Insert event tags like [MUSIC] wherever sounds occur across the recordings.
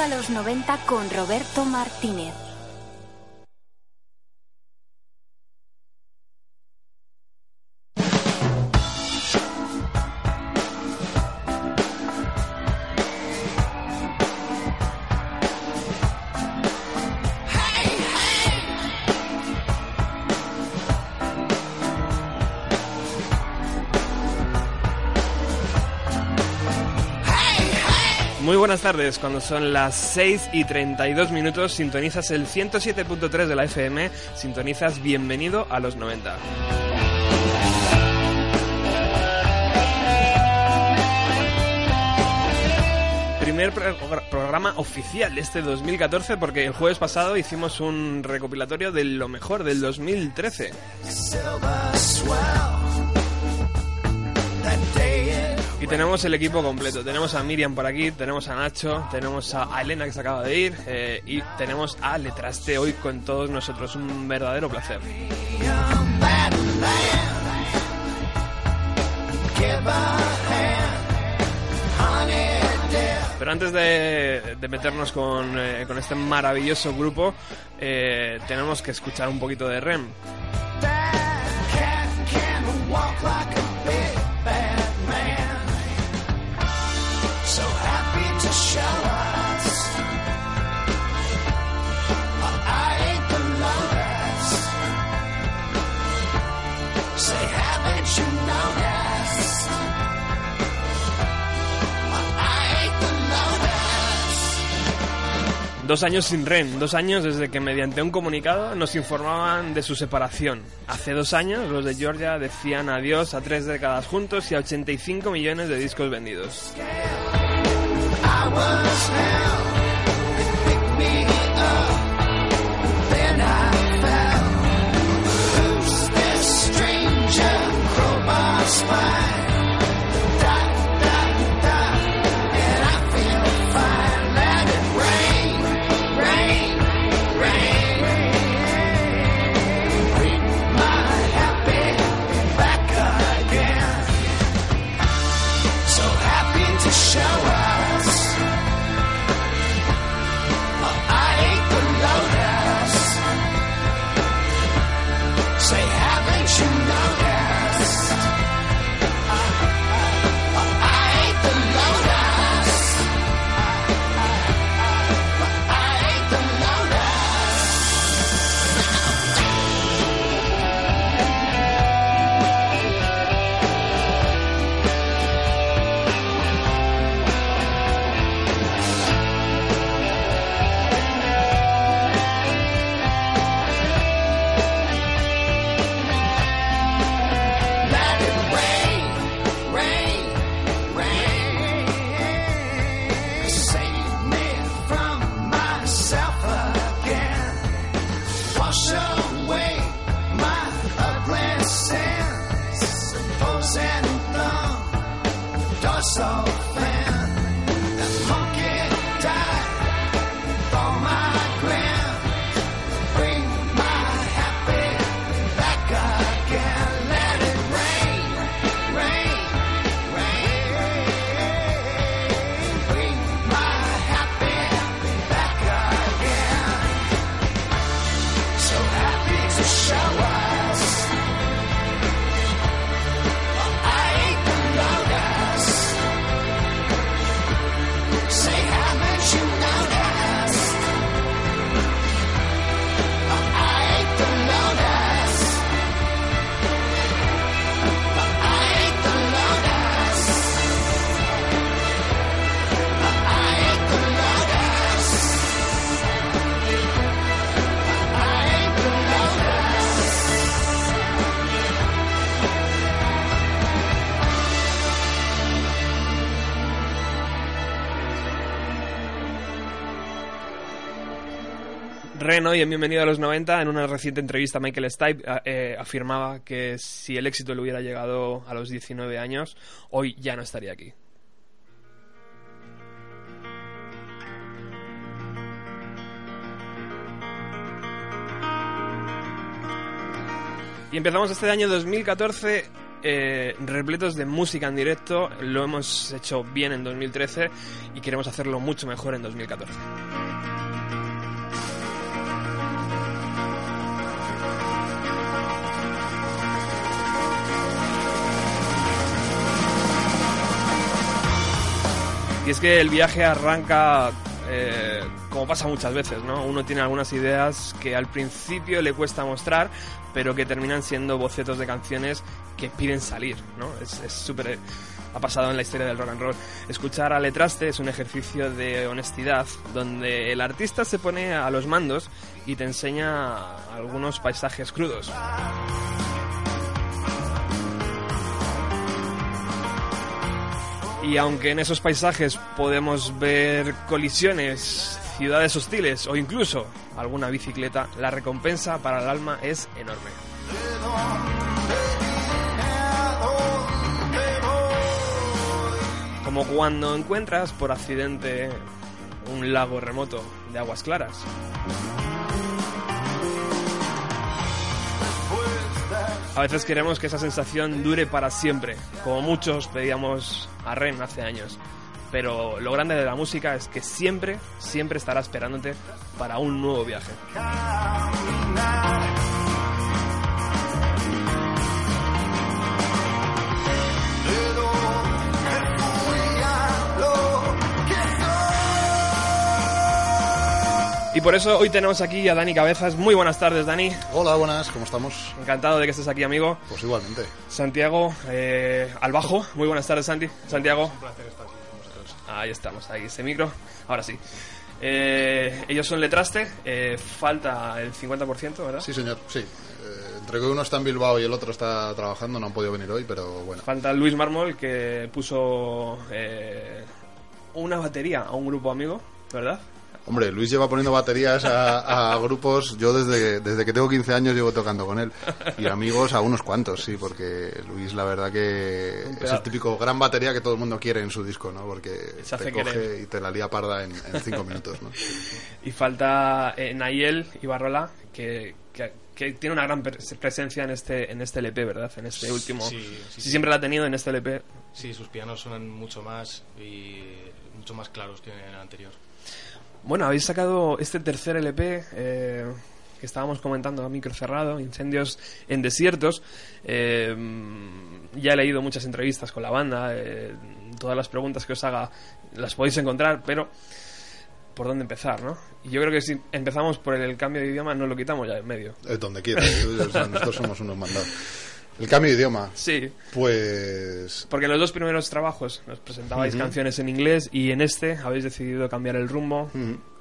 a los 90 con Roberto Martínez. Tardes, cuando son las 6 y 32 minutos sintonizas el 107.3 de la FM, sintonizas bienvenido a los 90. Primer pro- programa oficial de este 2014 porque el jueves pasado hicimos un recopilatorio de lo mejor del 2013. Y tenemos el equipo completo. Tenemos a Miriam por aquí, tenemos a Nacho, tenemos a Elena que se acaba de ir eh, y tenemos a Letraste hoy con todos nosotros. Un verdadero placer. Pero antes de, de meternos con, eh, con este maravilloso grupo, eh, tenemos que escuchar un poquito de REM. Dos años sin REM, dos años desde que mediante un comunicado nos informaban de su separación. Hace dos años los de Georgia decían adiós a tres décadas juntos y a 85 millones de discos vendidos. Ren hoy en Bienvenido a los 90, en una reciente entrevista Michael Stipe eh, afirmaba que si el éxito le hubiera llegado a los 19 años, hoy ya no estaría aquí. Y empezamos este año 2014 eh, repletos de música en directo. Lo hemos hecho bien en 2013 y queremos hacerlo mucho mejor en 2014. Y es que el viaje arranca eh, como pasa muchas veces, ¿no? Uno tiene algunas ideas que al principio le cuesta mostrar, pero que terminan siendo bocetos de canciones que piden salir, ¿no? Es súper... ha pasado en la historia del rock and roll. Escuchar a Letraste es un ejercicio de honestidad, donde el artista se pone a los mandos y te enseña algunos paisajes crudos. Y aunque en esos paisajes podemos ver colisiones, ciudades hostiles o incluso alguna bicicleta, la recompensa para el alma es enorme. Como cuando encuentras por accidente un lago remoto de aguas claras. A veces queremos que esa sensación dure para siempre, como muchos pedíamos a Ren hace años. Pero lo grande de la música es que siempre, siempre estará esperándote para un nuevo viaje. Y por eso hoy tenemos aquí a Dani Cabezas. Muy buenas tardes, Dani. Hola, buenas, ¿cómo estamos? Encantado de que estés aquí, amigo. Pues igualmente. Santiago, eh, al bajo. Muy buenas tardes, Santi. Santiago. Un placer estar aquí con vosotros. Ahí estamos, ahí ese micro. Ahora sí. Eh, ellos son Letraste. Eh, falta el 50%, ¿verdad? Sí, señor, sí. Eh, entre que uno está en Bilbao y el otro está trabajando, no han podido venir hoy, pero bueno. Falta Luis Mármol, que puso eh, una batería a un grupo amigo, ¿verdad? Hombre, Luis lleva poniendo baterías a, a grupos. Yo desde, desde que tengo 15 años llevo tocando con él. Y amigos a unos cuantos, sí, porque Luis, la verdad que es el típico gran batería que todo el mundo quiere en su disco, ¿no? Porque Se hace te coge querer. y te la lía parda en, en cinco minutos, ¿no? Y falta eh, Nayel Ibarrola, que, que, que tiene una gran pre- presencia en este, en este LP, ¿verdad? En este último. Sí, sí. siempre la ha tenido en este LP. Sí, sus pianos suenan mucho más y mucho más claros que en el anterior. Bueno, habéis sacado este tercer LP eh, que estábamos comentando a micro cerrado, Incendios en Desiertos. Eh, ya he leído muchas entrevistas con la banda, eh, todas las preguntas que os haga las podéis encontrar, pero ¿por dónde empezar, no? Yo creo que si empezamos por el cambio de idioma, no lo quitamos ya en medio. Es donde quieras. sea, nosotros somos unos mandados. El cambio de idioma, Sí, pues porque en los dos primeros trabajos nos presentabais canciones en inglés y en este habéis decidido cambiar el rumbo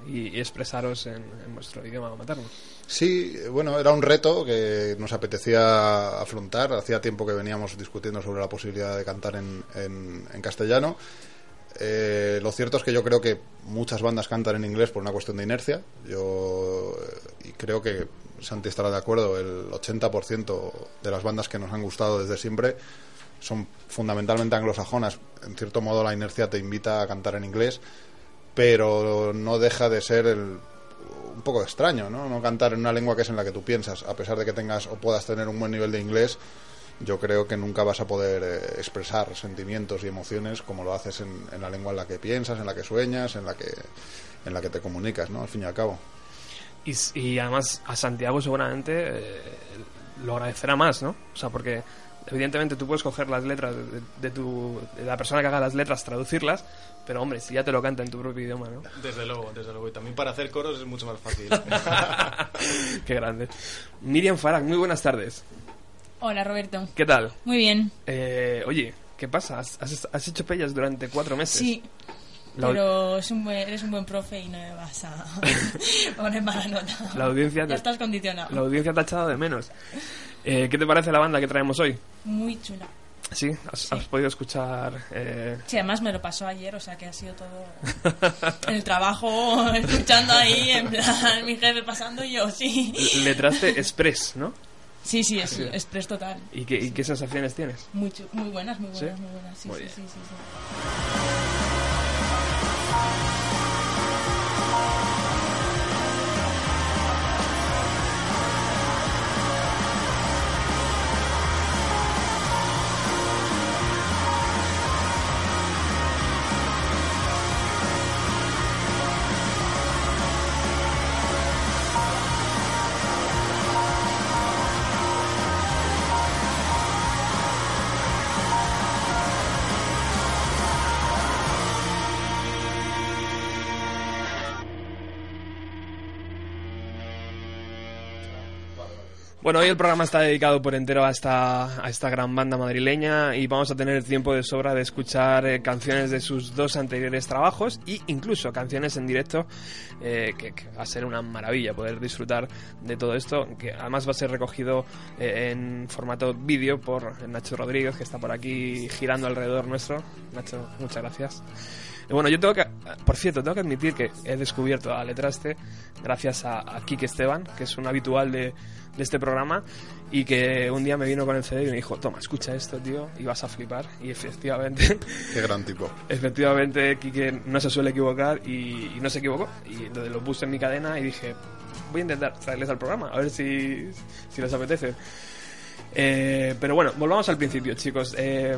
y, y expresaros en, en vuestro idioma materno. Sí, bueno, era un reto que nos apetecía afrontar. Hacía tiempo que veníamos discutiendo sobre la posibilidad de cantar en, en- en castellano. Eh, lo cierto es que yo creo que muchas bandas cantan en inglés por una cuestión de inercia. Yo eh, y creo que Santi estará de acuerdo. El 80% de las bandas que nos han gustado desde siempre son fundamentalmente anglosajonas. En cierto modo, la inercia te invita a cantar en inglés, pero no deja de ser el, un poco extraño, ¿no? No cantar en una lengua que es en la que tú piensas, a pesar de que tengas o puedas tener un buen nivel de inglés. Yo creo que nunca vas a poder eh, expresar sentimientos y emociones como lo haces en, en la lengua en la que piensas, en la que sueñas, en la que en la que te comunicas, ¿no? Al fin y al cabo. Y, s- y además a Santiago seguramente eh, lo agradecerá más, ¿no? O sea, porque evidentemente tú puedes coger las letras de, de- de tu, de la persona que haga las letras, traducirlas, pero hombre, si ya te lo canta en tu propio idioma, ¿no? Desde luego, desde luego. Y también para hacer coros es mucho más fácil. [LAUGHS] Qué grande. Miriam Farag, muy buenas tardes. Hola Roberto. ¿Qué tal? Muy bien. Eh, oye, ¿qué pasa? ¿Has, has- has hecho pellas durante cuatro meses? Sí, La, pero es un buen- eres un buen profe y no me vas a [LAUGHS] poner mala nota. La audiencia te- Ya estás condicionado. la audiencia te ha echado de menos. Eh, ¿Qué te parece la banda que traemos hoy? Muy chula. Sí, has, has podido escuchar. eh, Sí, además me lo pasó ayer, o sea que ha sido todo [LAUGHS] el trabajo [LAUGHS] escuchando ahí, en plan, mi jefe pasando y yo, sí. letraste Express, ¿no? Sí, sí, es express total. ¿Y qué, y qué sensaciones tienes? Muy, muy buenas, muy buenas, ¿Sí? muy buenas. Sí, Muy sí, sí, sí, sí. Bueno, hoy el programa está dedicado por entero a esta, a esta gran banda madrileña y vamos a tener tiempo de sobra de escuchar eh, canciones de sus dos anteriores trabajos e incluso canciones en directo, eh, que, va a ser una maravilla poder disfrutar de todo esto, que además va a ser recogido eh, en formato vídeo por Nacho Rodríguez, que está por aquí girando alrededor nuestro. Nacho, muchas gracias. Bueno, yo tengo que, por cierto, tengo que admitir que he descubierto a Letraste gracias a, a Kike Esteban, que es un habitual de, de este programa y que un día me vino con el CD y me dijo, toma, escucha esto, tío, y vas a flipar. Y efectivamente, [LAUGHS] Qué gran tipo. [LAUGHS] efectivamente, Kike no se suele equivocar y, y no se equivocó. Y entonces lo puse en mi cadena y dije, voy a intentar traerles al programa, a ver si, si les apetece. Eh, pero bueno, volvamos al principio, chicos. Eh,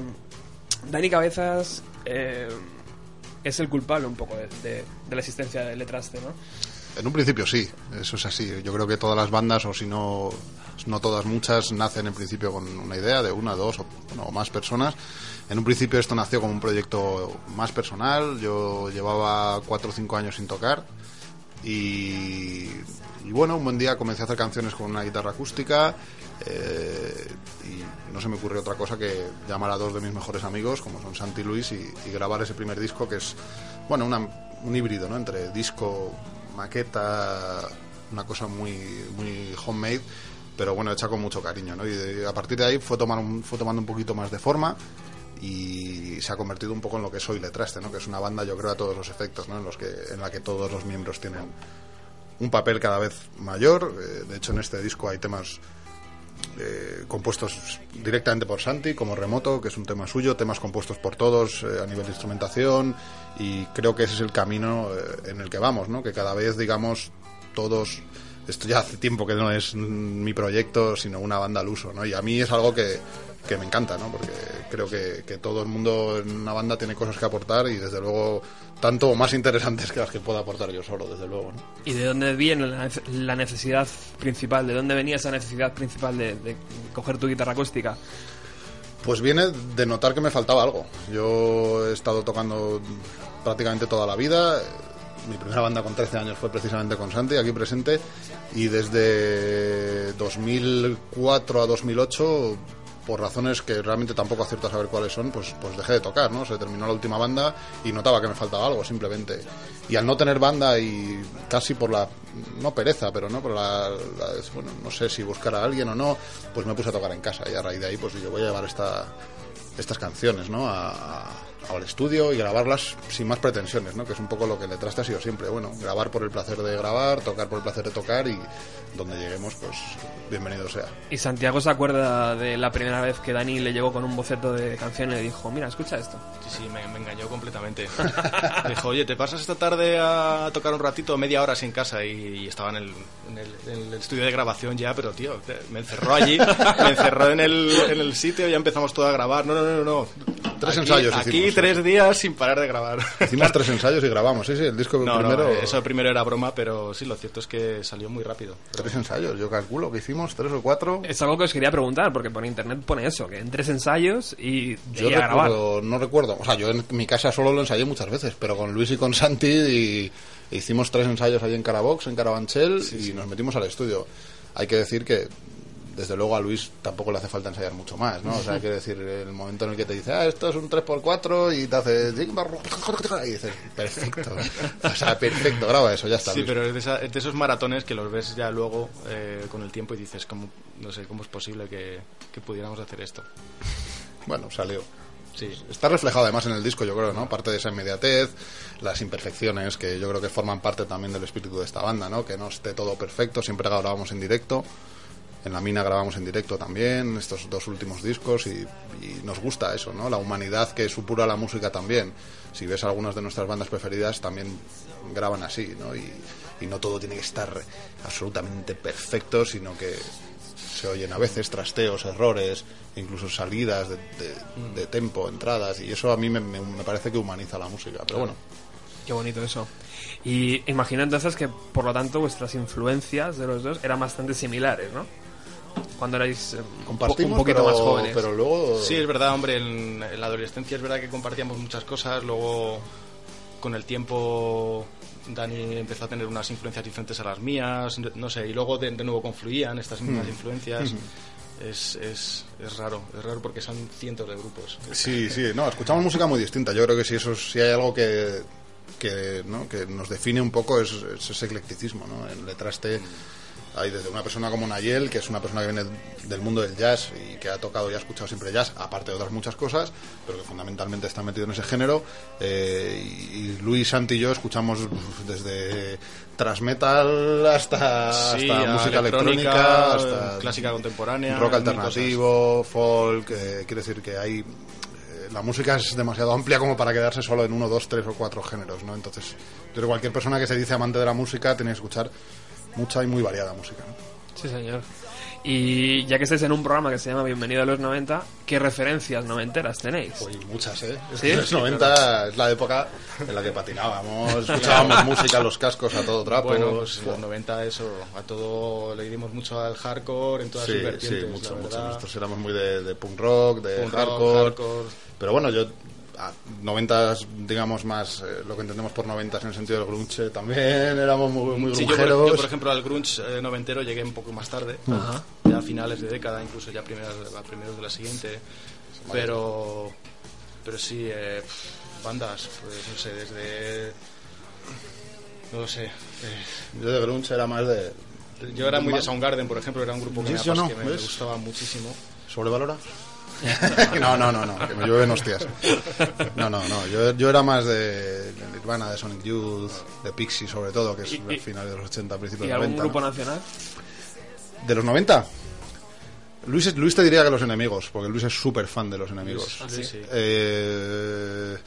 Dani Cabezas eh, es el culpable un poco de, de- de la existencia de Letraste, ¿no? En un principio sí, eso es así. Yo creo que todas las bandas, o si no, no todas, muchas, nacen en principio con una idea de una, dos o, bueno, más personas. En un principio esto nació como un proyecto más personal. Yo llevaba cuatro o cinco años sin tocar y, y bueno, un buen día comencé a hacer canciones con una guitarra acústica eh, no se me ocurrió otra cosa que llamar a dos de mis mejores amigos, como son Santi Luis, y, grabar ese primer disco que es, bueno, una- un híbrido, ¿no? Entre disco, maqueta, una cosa muy, muy homemade, pero bueno, hecha con mucho cariño, ¿no? Y a partir de ahí fue, tomar fue tomando un poquito más de forma y se ha convertido un poco en lo que soy Letraste, ¿no? Que es una banda, yo creo, a todos los efectos, ¿no? En, los que, en la que todos los miembros tienen un papel cada vez mayor. Eh, de hecho, en este disco hay temas eh, compuestos directamente por Santi, como Remoto, que es un tema suyo, temas compuestos por todos eh, a nivel de instrumentación, y creo que ese es el camino eh, en el que vamos, ¿no? Que cada vez, digamos, todos. Esto ya hace tiempo que no es mi proyecto, sino una banda al uso, ¿no? Y a mí es algo que, que me encanta, ¿no? Porque creo que, que todo el mundo en una banda tiene cosas que aportar y, desde luego, tanto o más interesantes que las que pueda aportar yo solo, desde luego, ¿no? ¿Y de dónde viene la nece- la necesidad principal? ¿De dónde venía esa necesidad principal de, de coger tu guitarra acústica? Pues viene de notar que me faltaba algo. Yo he estado tocando prácticamente toda la vida. Mi primera banda con 13 años fue precisamente con Santi, aquí presente. Y desde 2004 a 2008, por razones que realmente tampoco acierto a saber cuáles son, pues, pues dejé de tocar, ¿no? Se terminó la última banda y notaba que me faltaba algo, simplemente. Y al no tener banda y casi por la, no pereza, pero no por la, la- no sé si buscar a alguien o no, pues me puse a tocar en casa y a raíz de ahí pues yo voy a llevar esta, estas canciones, ¿no? Al estudio y grabarlas sin más pretensiones, ¿no? Que es un poco lo que le traste ha sido siempre, bueno, grabar por el placer de grabar, tocar por el placer de tocar y donde lleguemos, pues bienvenido sea. Y Santiago se acuerda de la primera vez que Dani le llegó con un boceto de canción y le dijo, mira, escucha esto. Sí, sí, me, me engañó completamente. [LAUGHS] Dijo, oye, ¿te pasas esta tarde a tocar un ratito, media hora sin casa? Y, y estaba en el, en, el, en el estudio de grabación ya, pero tío, te- me encerró allí, me encerró en el, en el sitio y ya empezamos todo a grabar. No, no, no, no. Tres Aquí- ensayos Aquí hicimos, tres días sin parar de grabar. Hicimos tres ensayos y grabamos, sí, sí, el disco No, primero... no, eso primero era broma, pero sí, lo cierto es que salió muy rápido. Tres ensayos, yo calculo que hicimos tres o cuatro. Es algo que os quería preguntar, porque por internet pone eso, que en tres ensayos y Yo a grabar. recuerdo, no recuerdo, o sea, yo en mi casa solo lo ensayé muchas veces, pero con Luis y con Santi y, hicimos tres ensayos ahí en Carabox, en Carabanchel, y nos metimos al estudio. Hay que decir que desde luego a Luis tampoco le hace falta ensayar mucho más, ¿no? O sea, que decir, el momento en el que te dice, ah, esto es un 3x4 y te hace... Y dices, perfecto. O sea, perfecto, graba eso, ya está. Sí, Luis. pero es de, esa- es de esos maratones que los ves ya luego eh, con el tiempo y dices, ¿cómo, no sé, ¿cómo es posible que, que pudiéramos hacer esto? bueno, salió. Sí. Está reflejado además en el disco, yo creo, ¿no? Parte de esa inmediatez, las imperfecciones que yo creo que forman parte también del espíritu de esta banda, ¿no? Que no esté todo perfecto, siempre grabamos en directo. En la mina grabamos en directo también, estos dos últimos discos, y, y nos gusta eso, ¿no? La humanidad que supura la música también. Si ves algunas de nuestras bandas preferidas, también graban así, ¿no? Y, y no todo tiene que estar absolutamente perfecto, sino que se oyen a veces trasteos, errores, incluso salidas de, de- de tempo, entradas, y eso a mí me, me- me parece que humaniza la música. Pero bueno, Qué bonito eso. Y imagino entonces que, por lo tanto, vuestras influencias de los dos eran bastante similares, ¿no? Cuando erais eh, un po- compartimos, un poquito pero, más jóvenes. pero luego... Sí, es verdad, hombre, en, en la adolescencia es verdad que compartíamos muchas cosas, luego con el tiempo Dani empezó a tener unas influencias diferentes a las mías, no sé, y luego de, de nuevo confluían estas mismas influencias. Es, es, es raro, es raro porque son cientos de grupos. Sí, sí, no, escuchamos música muy distinta. Yo creo que si eso si hay algo que, que, ¿no? que nos define un poco es, es ese eclecticismo, ¿no? En Letraste hay desde una persona como Nayel, que es una persona que viene del mundo del jazz y que ha tocado y ha escuchado siempre jazz, aparte de otras muchas cosas, pero que fundamentalmente está metido en ese género. Eh, y, y Luis, Santi y yo escuchamos desde thrash metal hasta, Sí, hasta música electrónica, hasta clásica contemporánea, rock alternativo, folk, eh, quiere decir que hay eh, la música es demasiado amplia como para quedarse solo en uno, dos, tres o cuatro géneros, ¿no? Entonces, yo creo que cualquier persona que se dice amante de la música tiene que escuchar mucha y muy variada música. ¿no? Sí, señor. Y ya que estáis en un programa que se llama Bienvenido a los 90, ¿qué referencias noventeras tenéis? Oye, muchas, ¿eh? Es ¿Sí? que [LAUGHS] los 90 es la época en la que patinábamos, escuchábamos [LAUGHS] música, los cascos a todo trapo. Bueno, pues los 90 eso, a todo le dimos mucho al hardcore en todas sí, sus sí, vertientes, mucho, la mucho. verdad. Nosotros éramos muy de, de punk rock, de Punk rock, hardcore. hardcore. Pero bueno, yo a 90 digamos más eh, lo que entendemos por 90 en el sentido del grunge también [LAUGHS] éramos muy, muy Sí, yo, por, yo, por ejemplo, al grunge eh, noventero llegué un poco más tarde, ya a finales de década, incluso ya primeras, a primeros de la siguiente. Pero, pero sí, eh, bandas, pues no sé, desde. No lo sé. eh, Yo de grunge era más de yo era muy de Soundgarden, por ejemplo, era un grupo que, me, no, que me- gustaba muchísimo. ¿Sobrevalora? [LAUGHS] no, no, no, no, que me llueven hostias. No, no, no, yo, yo era más de, de Nirvana, de Sonic Youth, de Pixie sobre todo, que es Y- y- final de los 80, principios ¿Y de los algún 90. grupo ¿no? nacional? ¿De los 90? Luis, Luis te diría que los enemigos, porque Luis es súper fan de los enemigos. Sí, sí. Eh,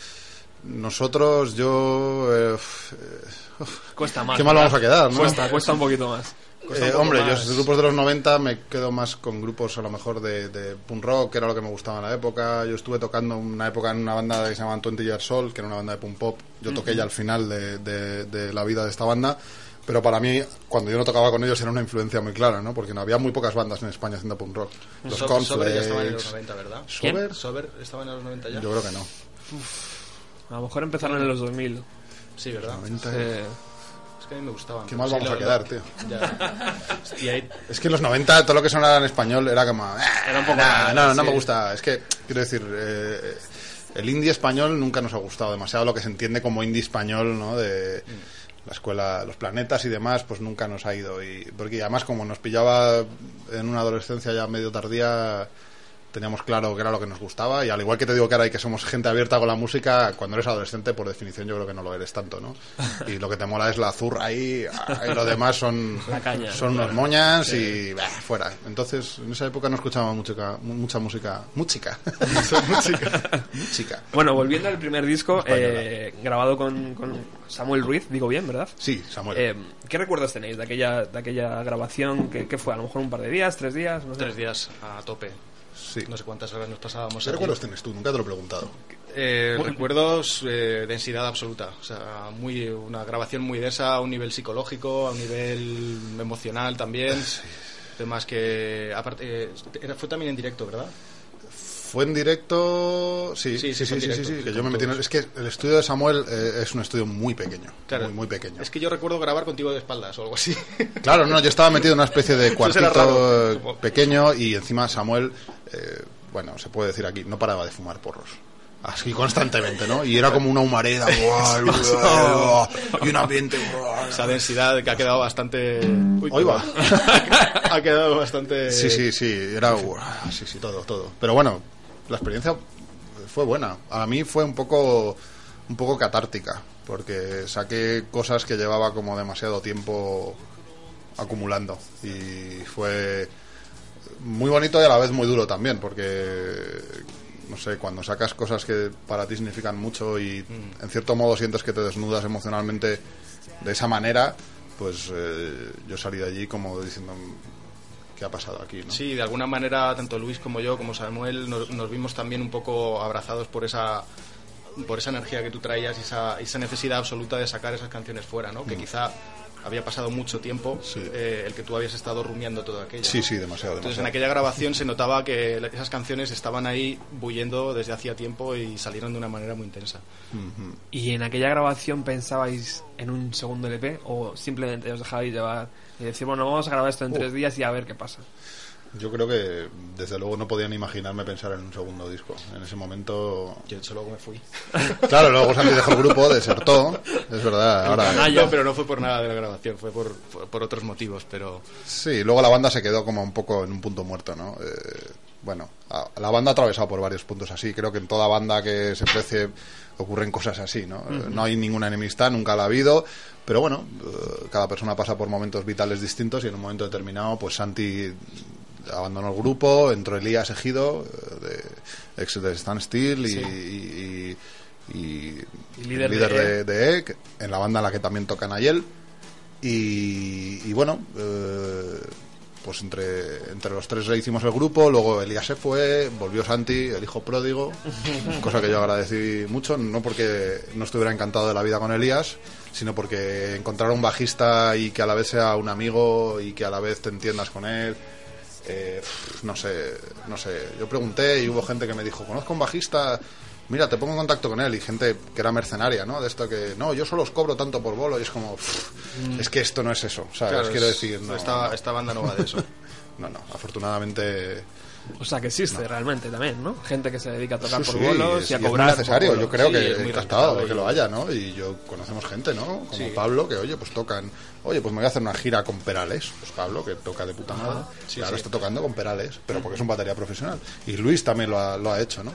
nosotros, yo... eh, uf, eh, Cuesta más. Qué mal vamos a quedar, ¿no? Cuesta, cuesta un poquito más. Eh, hombre, más. yo grupos de los 90 me quedo más con grupos a lo mejor de, de punk rock, que era lo que me gustaba en la época. Yo estuve tocando una época en una banda que se llama 20 Years Old, que era una banda de punk pop. Yo toqué ya al final de, de- de la vida de esta banda. Pero para mí, cuando yo no tocaba con ellos, era una influencia muy clara, ¿no? Porque no había muy pocas bandas en España haciendo punk rock. Los So- Sober ya estaban en los Cornflakes... 90, ¿verdad? ¿Quién? ¿Sober? ¿Sober estaban en los 90 ya? Yo creo que no. A lo mejor empezaron en los 2000. Sí, ¿verdad? 90. Eh, Es que a mí me gustaban. Qué mal vamos a quedar, tío. Ya. Y ahí, Es que en los 90 todo lo que sonara en español era como... "Ah, Era un poco nah, raro, no, no sí. me gusta. Es que, quiero decir, eh, el indie español nunca nos ha gustado demasiado. Lo que se entiende como indie español, ¿no? De la escuela, los planetas y demás, pues nunca nos ha ido. Y, porque además como nos pillaba en una adolescencia ya medio tardía... Teníamos claro que era lo que nos gustaba y al igual que te digo que ahora hay que somos gente abierta con la música, cuando eres adolescente por definición yo creo que no lo eres tanto, ¿no? [LAUGHS] Y lo que te mola es la zurra ahí ah, y lo demás son caña. son unos moñas y bah, fuera. Entonces, en esa época no escuchaba música, mu- mucha música, música, [LAUGHS] música, música. Bueno, volviendo al primer disco, eh, grabado con, con Samuel Ruiz, digo bien, ¿verdad? Sí, Samuel. Eh, ¿Qué recuerdos tenéis de aquella, de aquella grabación? ¿Qué, qué fue? A lo mejor un par de días, tres días, no sé. tres días a tope. Sí. No sé cuántas horas nos pasábamos. ¿Qué recuerdos tienes tú? Nunca te lo he preguntado. Eh, recuerdos, eh, densidad absoluta. O sea, muy, una grabación muy densa a un nivel psicológico, a un nivel emocional también. Además que, aparte, eh, era- fue también en directo, ¿verdad? Fue en directo, sí, sí, sí, Sí, sí, que yo me metí en-. Es que el estudio de Samuel eh, es un estudio muy pequeño, Claro. muy, muy pequeño. Es que yo recuerdo grabar contigo de espaldas o algo así. [LAUGHS] Claro, no, yo estaba metido en una especie de cuartito raro. eh, pequeño y encima Samuel, eh, bueno, se puede decir aquí, no paraba de fumar porros. Así constantemente, ¿no? Y era como una humareda, [LAUGHS] y un ambiente. Esa densidad que ha quedado bastante... Uy, Hoy va. [LAUGHS] ha quedado bastante... Sí, sí, sí, era, sí, sí, todo, todo. Pero bueno, la experiencia fue buena. A mí fue un poco, un poco catártica, porque saqué cosas que llevaba como demasiado tiempo acumulando. Y fue muy bonito y a la vez muy duro también, porque, no sé, cuando sacas cosas que para ti significan mucho y en cierto modo sientes que te desnudas emocionalmente de esa manera, pues eh, yo salí de allí como diciendo, ¿qué ha pasado aquí? ¿no? Sí, de alguna manera, tanto Luis como yo, como Samuel, nos, nos vimos también un poco abrazados por esa por esa energía que tú traías y esa, esa necesidad absoluta de sacar esas canciones fuera, ¿no? Que quizá había pasado mucho tiempo Sí. eh, el que tú habías estado rumiando todo aquello. Sí, ¿no? sí, demasiado, Entonces demasiado. en aquella grabación se notaba que esas canciones estaban ahí bullendo desde hacía tiempo y salieron de una manera muy intensa. ¿Y en aquella grabación pensabais en un segundo LP o simplemente os dejabais llevar y decir, bueno, vamos a grabar esto en Uh. tres días y a ver qué pasa? Yo creo que desde luego no podían imaginarme pensar en un segundo disco. En ese momento. Yo de hecho luego me fui. [LAUGHS] Claro, luego Santi dejó el grupo, desertó. Es verdad, ahora. No, pero no fue por nada de la grabación, fue por, por otros motivos, pero... Sí, luego la banda se quedó como un poco en un punto muerto, ¿no? Eh, bueno, a- la banda ha atravesado por varios puntos así. Creo que en toda banda que se precie ocurren cosas así, ¿no? Eh, No hay ninguna enemistad, nunca la ha habido. Pero bueno, eh, cada persona pasa por momentos vitales distintos y en un momento determinado, pues Santi abandonó el grupo, entró Elías Ejido, eh, de, ex de Stan Steel y, y- y- y Y líder de de, de EK, en la banda en la que también toca Nayel. Y, y bueno, eh, pues entre, entre los tres hicimos el grupo, luego Elías se fue, volvió Santi, el hijo pródigo, [LAUGHS] cosa que yo agradecí mucho, no porque no estuviera encantado de la vida con Elías, sino porque encontrar a un bajista y que a la vez sea un amigo y que a la vez te entiendas con él, eh, no sé, no sé. Yo pregunté y hubo gente que me dijo, conozco a un bajista, mira, te pongo en contacto con él. Y gente que era mercenaria, ¿no? De esto que, no, yo solo os cobro tanto por bolo. Y es como, pf, es que esto no es eso, ¿sabes? Claro, Quiero es- decir, no, esta, no, esta banda no va de eso. [LAUGHS] no, no, afortunadamente... O sea, que existe realmente también, ¿no? Gente que se dedica a tocar Sí, por sí, bolos es- y a y es muy cobrar. por necesario, bolos. yo creo Sí, que es muy encantado de que lo haya, ¿no? Y yo conocemos gente, ¿no? Como Sí. Pablo, que oye, pues tocan, oye, pues me voy a hacer una gira con Perales, pues Pablo, que toca de puta madre, Sí, y ahora sí. está tocando con Perales, pero porque es un batería profesional. Y Luis también lo ha, lo ha hecho, ¿no?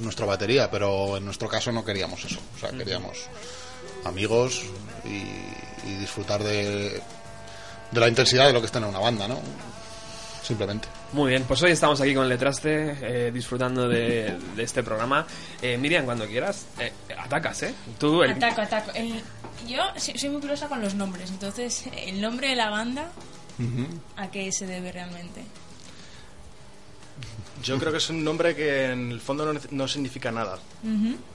Nuestra batería, pero en nuestro caso no queríamos eso, o sea, queríamos amigos y, y disfrutar de, de la intensidad de lo que es tener una banda, ¿no? Simplemente. Muy bien, pues hoy estamos aquí con Letraste, eh, disfrutando de, de este programa. Eh, Miriam, cuando quieras, eh, atacas, ¿eh? Tú, el... Ataco, ataco. El- yo soy soy muy curiosa con los nombres, entonces, el nombre de la banda, ¿a qué se debe realmente? Yo creo que es un nombre que en el fondo no, no significa nada,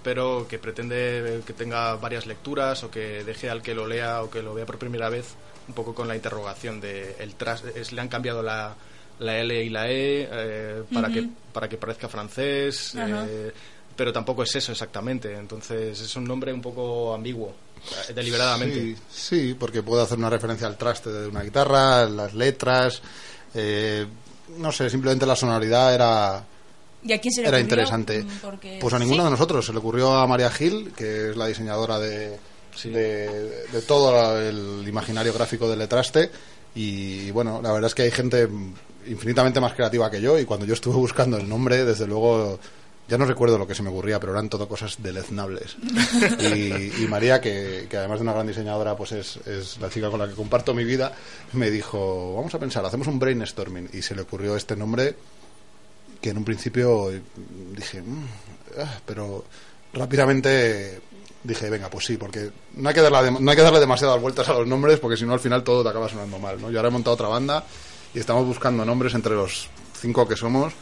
pero que pretende que tenga varias lecturas o que deje al que lo lea o que lo vea por primera vez un poco con la interrogación de el tras es- le han cambiado la, la L y la E eh, para que para que parezca francés eh, pero tampoco es eso exactamente. Entonces es un nombre un poco ambiguo eh, deliberadamente. Sí, sí, porque puedo hacer una referencia al traste de una guitarra, las letras, eh, no sé, simplemente la sonoridad era, ¿Y a quién se le era ocurrió? interesante. Mm, Porque, Pues a ninguno ¿sí? de nosotros, se le ocurrió a María Gil, que es la diseñadora de, Sí. de, de todo el imaginario gráfico del Letraste. Y bueno, la verdad es que hay gente infinitamente más creativa que yo y cuando yo estuve buscando el nombre, desde luego... Ya no recuerdo lo que se me ocurría, pero eran todo cosas deleznables. [LAUGHS] Y, y María, que, que además de una gran diseñadora, pues es, es la chica con la que comparto mi vida, me dijo, vamos a pensar, hacemos un brainstorming. Y se le ocurrió este nombre que en un principio dije, "Mm, ah", pero rápidamente dije, venga, pues sí, porque no hay que darle, no hay que darle demasiadas vueltas a los nombres, porque si no al final todo te acaba sonando mal, ¿no? Yo ahora he montado otra banda y estamos buscando nombres entre los cinco que somos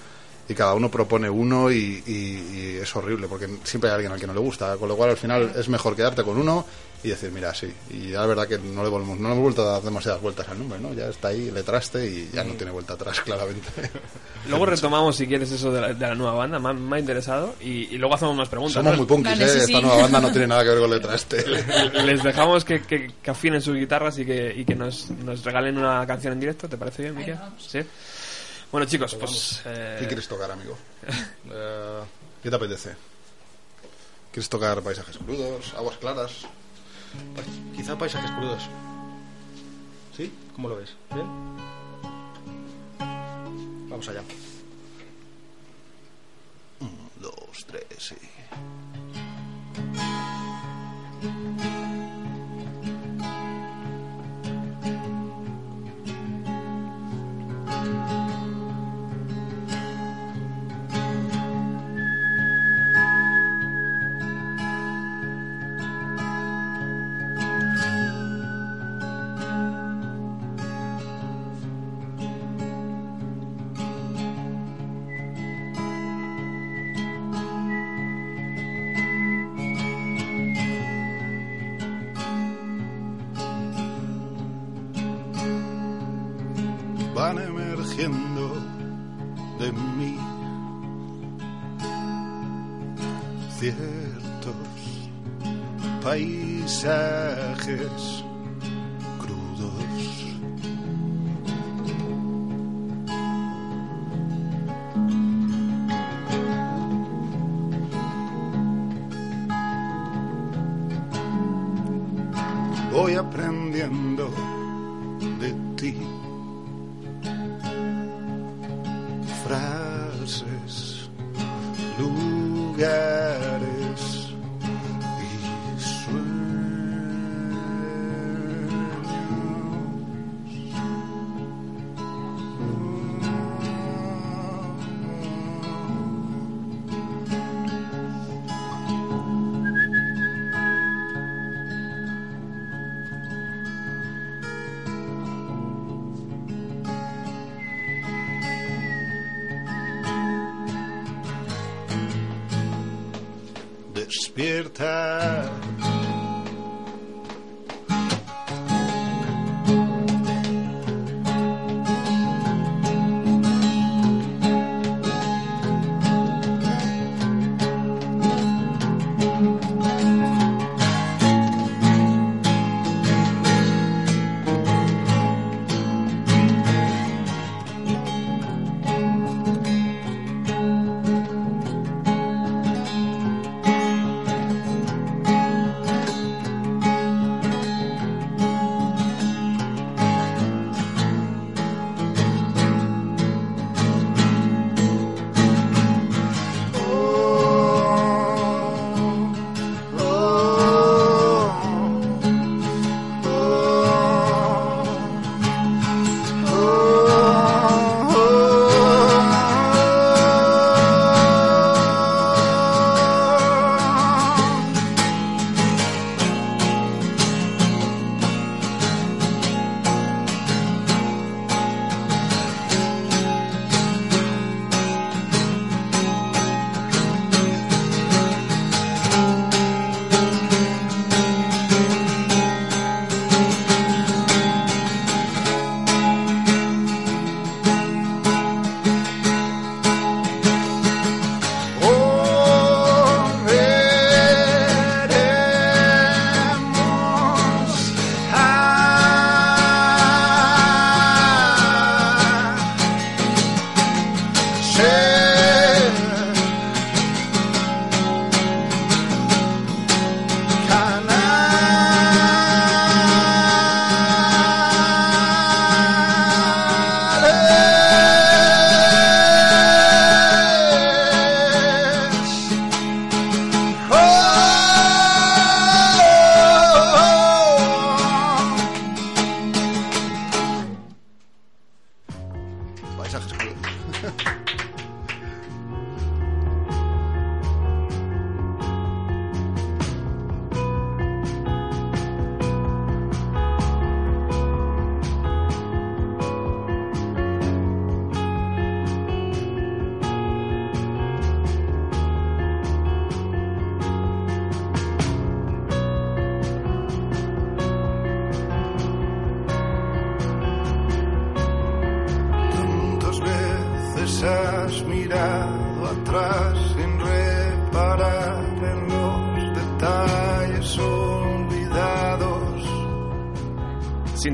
y cada uno propone uno y, y- y es horrible, porque siempre hay alguien al que no le gusta, con lo cual al final es mejor quedarte con uno y decir, mira, sí, y ya la verdad que no le volvemos, no le hemos vuelto a dar demasiadas vueltas al nombre, ¿no? Ya está ahí, le traste y ya no tiene vuelta atrás, [LAUGHS] claramente. Luego retomamos, si quieres, eso de la, de la nueva banda, me ha, me ha interesado, y, y luego hacemos más preguntas. Somos ¿no? muy punkis, Vale, ¿eh? sí, Esta nueva banda no tiene nada que ver con letra [LAUGHS] este. Les dejamos que, que, que afinen sus guitarras y que, y que nos, nos regalen una canción en directo, ¿te parece bien, vamos. Sí. Bueno, chicos, pues... eh, ¿Qué quieres tocar, amigo? Eh, ¿Qué te apetece? ¿Quieres tocar paisajes crudos, aguas claras? pa- quizá paisajes crudos ¿sí? ¿cómo lo ves? ¿bien? vamos allá dos, tres y...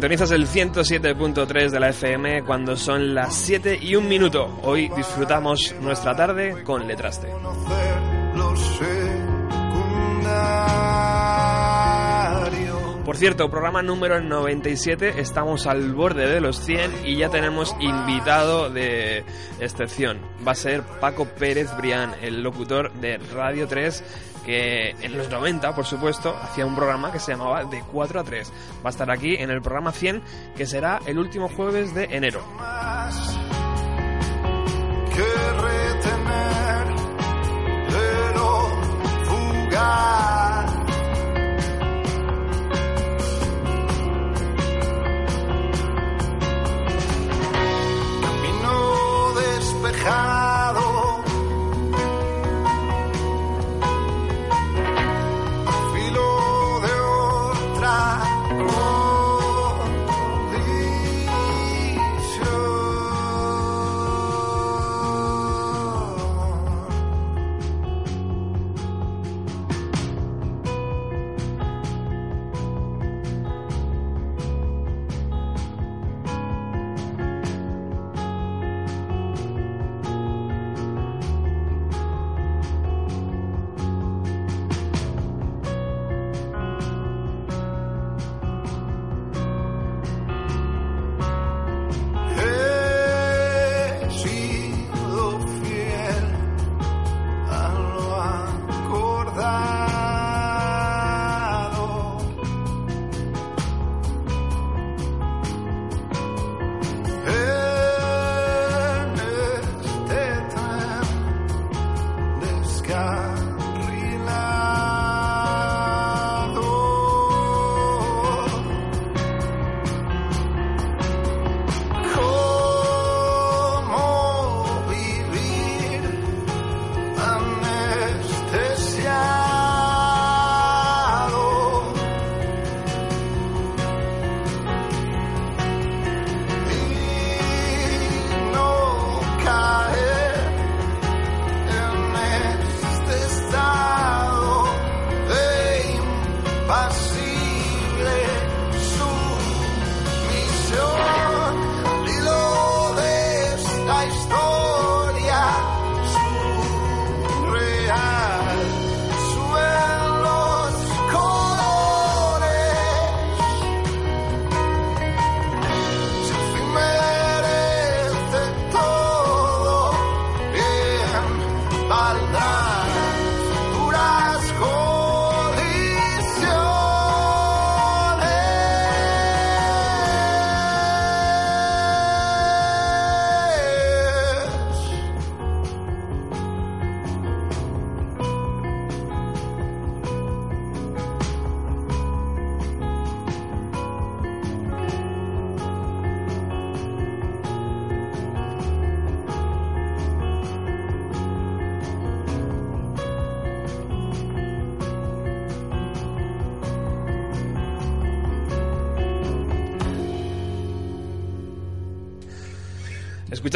Sintonizas el 107.3 de la FM cuando son las 7 y un minuto. Hoy disfrutamos nuestra tarde con Letraste. Por cierto, programa número 97, estamos al borde de los 100 y ya tenemos invitado de excepción. Va a ser Paco Pérez Brián, el locutor de Radio 3, que en los 90, por supuesto, hacía un programa que se llamaba De 4 a 3. Va a estar aquí en el programa 100, que será el último jueves de enero. Camino despejado.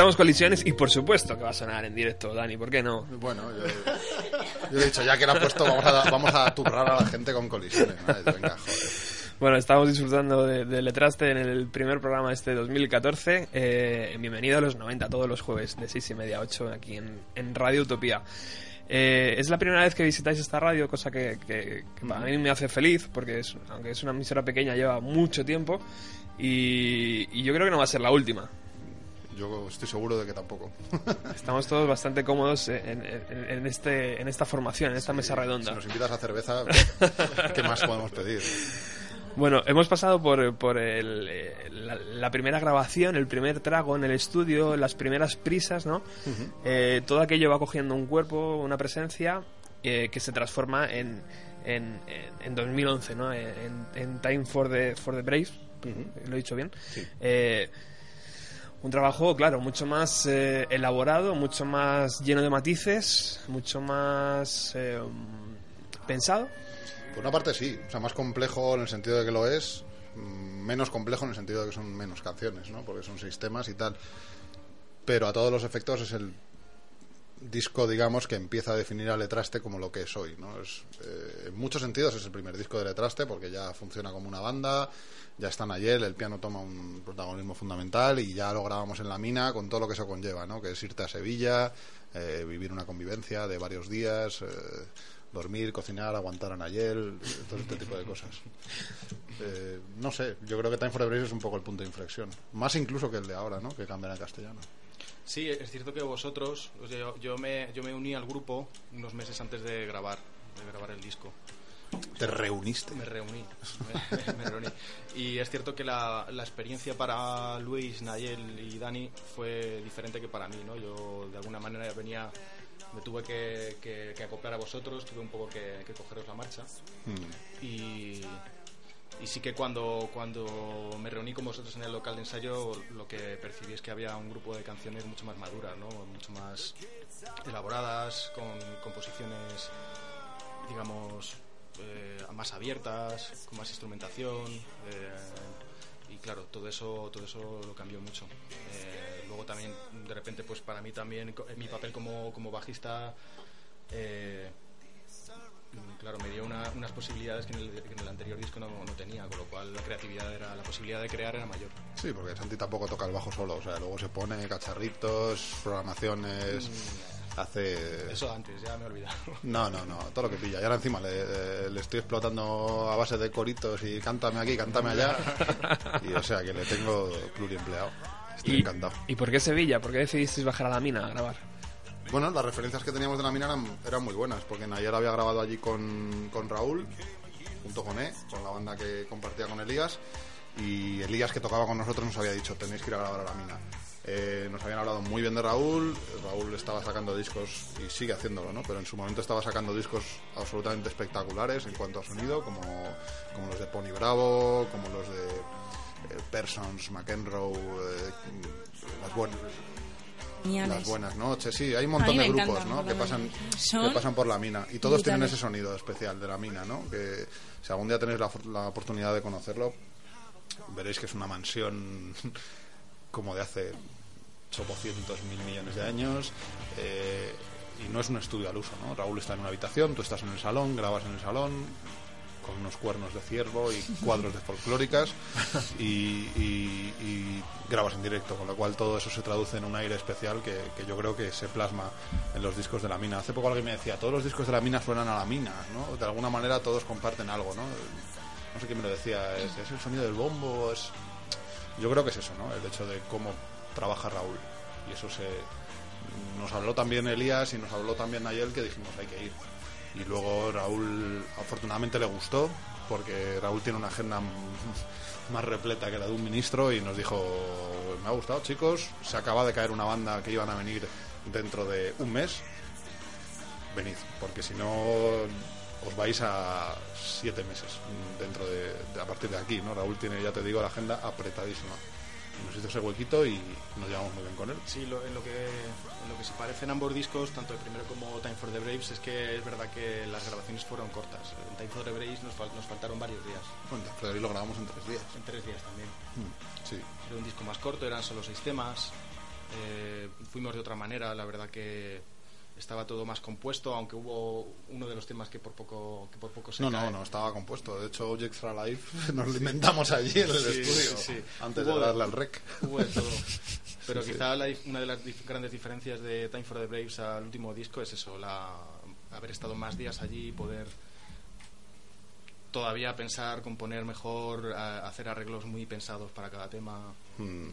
Escuchamos colisiones y por supuesto que va a sonar en directo, Dani, ¿por qué no? Bueno, yo, yo he dicho, ya que la ha puesto, vamos a, vamos a turrar a la gente con colisiones. ¿no? Venga, joder. Bueno, estamos disfrutando de, de Letraste en el primer programa de este 2014. Eh, bienvenido a los 90, todos los jueves de 6 y media a 8 aquí en, en Radio Utopía. Eh, es la primera vez que visitáis esta radio, cosa que, que- que para mí me hace feliz, porque es, aunque es una emisora pequeña, lleva mucho tiempo y, y yo creo que no va a ser la última. Yo estoy seguro de que tampoco. [LAUGHS] Estamos todos bastante cómodos en, en- en este, en esta formación, en esta mesa Si redonda. nos invitas a cerveza, [LAUGHS] ¿qué más podemos pedir? Bueno, hemos pasado por, por el, eh, la, la primera grabación, el primer trago en el estudio, las primeras prisas, ¿no? Eh, todo aquello va cogiendo un cuerpo, una presencia eh, que se transforma en, en, en, en 2011, ¿no? En, en Time for the, for the Brave, lo he dicho bien. Eh, un trabajo, claro, mucho más eh, elaborado, mucho más lleno de matices, mucho más eh, pensado. Por una parte sí, o sea, más complejo en el sentido de que lo es, mm, menos complejo en el sentido de que son menos canciones, ¿no? Porque son seis temas y tal. Pero a todos los efectos es el disco, digamos, que empieza a definir a Letraste como lo que es hoy, ¿no? Es, eh, en muchos sentidos es el primer disco de Letraste porque ya funciona como una banda, ya están ayer, el piano toma un protagonismo fundamental y ya lo grabamos en la mina con todo lo que eso conlleva, ¿no? Que es irte a Sevilla, eh, vivir una convivencia de varios días, eh, dormir, cocinar, aguantar a Nayel, todo este tipo de cosas. Eh, no sé, yo creo que Time for the Brave es un poco el punto de inflexión. Más incluso que el de ahora, ¿no? Que cambian a castellano. Sí, es cierto que vosotros, o sea, yo, yo me, yo me uní al grupo unos meses antes de grabar, de grabar el disco. Te reuniste. Me reuní, me, me reuní. Y es cierto que la, la experiencia para Luis, Nayel y Dani fue diferente que para mí, ¿no? Yo de alguna manera venía, me tuve que, que- que acoplar a vosotros, tuve un poco que, que cogeros la marcha. Mm. Y, y sí que cuando, cuando me reuní con vosotros en el local de ensayo, lo que percibí es que había un grupo de canciones mucho más maduras, ¿no? mucho más elaboradas, con composiciones, digamos, eh, más abiertas, con más instrumentación. eh, y claro, todo eso, todo eso lo cambió mucho. Eh, luego también, de repente, pues para mí también, mi papel como, como bajista... eh, Claro, me dio una- unas posibilidades que en, el, que en el anterior disco no, no tenía, con lo cual la creatividad era, la posibilidad de crear era mayor. Sí, porque Santi tampoco toca el bajo solo, o sea, luego se pone cacharritos, programaciones, hace... Eso antes, ya me he olvidado. [LAUGHS] No, no, no, todo lo que pilla. Y ahora encima le, le estoy explotando a base de coritos y cántame aquí, cántame allá. [LAUGHS] Y o sea que le tengo pluriempleado. Estoy ¿Y, encantado. ¿Y por qué Sevilla? ¿Por qué decidisteis bajar a la mina a grabar? Bueno, las referencias que teníamos de la mina eran, muy buenas, porque Nayar había grabado allí con, con Raúl, junto con E, con la banda que compartía con Elías, y Elías que tocaba con nosotros nos había dicho, tenéis que ir a grabar a la mina. Eh, nos habían hablado muy bien de Raúl, Raúl estaba sacando discos y sigue haciéndolo, ¿no? Pero en su momento estaba sacando discos absolutamente espectaculares en cuanto a sonido, como, como los de Pony Bravo, como los de eh, Persons, McEnroe, eh, las buenas Geniales. las buenas noches, sí, hay un montón de grupos, ¿no? Que pasan, que pasan por la mina y todos tienen ese sonido especial de la mina, ¿no? Que si algún día tenéis la, la oportunidad de conocerlo, veréis que es una mansión [LAUGHS] como de hace 800 mil millones de años eh, y no es un estudio al uso, ¿no? Raúl está en una habitación, tú estás en el salón, grabas en el salón con unos cuernos de ciervo y cuadros de folclóricas y, y- grabas en directo, con lo cual todo eso se traduce en un aire especial que, yo creo que se plasma en los discos de la mina. Hace poco alguien me decía, todos los discos de la mina suenan a la mina, ¿no? De alguna manera todos comparten algo, ¿no? No sé quién me lo decía, ¿es, es el sonido del bombo? es Yo creo que es eso, ¿no? El hecho de cómo trabaja Raúl. Y eso se... Nos habló también Elías y nos habló también Nayel que dijimos hay que ir. Y luego Raúl afortunadamente le gustó porque Raúl tiene una agenda más repleta que la de un ministro y nos dijo, me ha gustado chicos, se acaba de caer una banda que iban a venir dentro de un mes, venid, porque si no os vais a siete meses dentro de, de- a partir de aquí, ¿no? Raúl tiene, ya te digo, la agenda apretadísima. Y nos hizo ese huequito y nos llevamos muy bien con él. Sí, lo- en, lo que, en lo que se parecen ambos discos, tanto el primero como Time for the Braves, es que es verdad que las grabaciones fueron cortas. En Time for the Braves nos, fal- nos faltaron varios días, Bueno, Frederick lo grabamos en tres días. en tres días también. Mm, Sí. Era un disco más corto, eran solo seis temas. eh, fuimos de otra manera, la verdad que estaba todo más compuesto, aunque hubo uno de los temas que por poco, que por poco se No, cae. no, no estaba compuesto. De hecho, Objects for Life [LAUGHS] nos lo inventamos allí en el Sí, estudio, sí, sí. antes Hubo de darle al rec. Hubo de todo. [LAUGHS] Pero quizá la una de las dif- grandes diferencias de Time for the Braves al último disco es eso, la, haber estado más días allí y poder todavía pensar, componer mejor, a- hacer arreglos muy pensados para cada tema. Mm.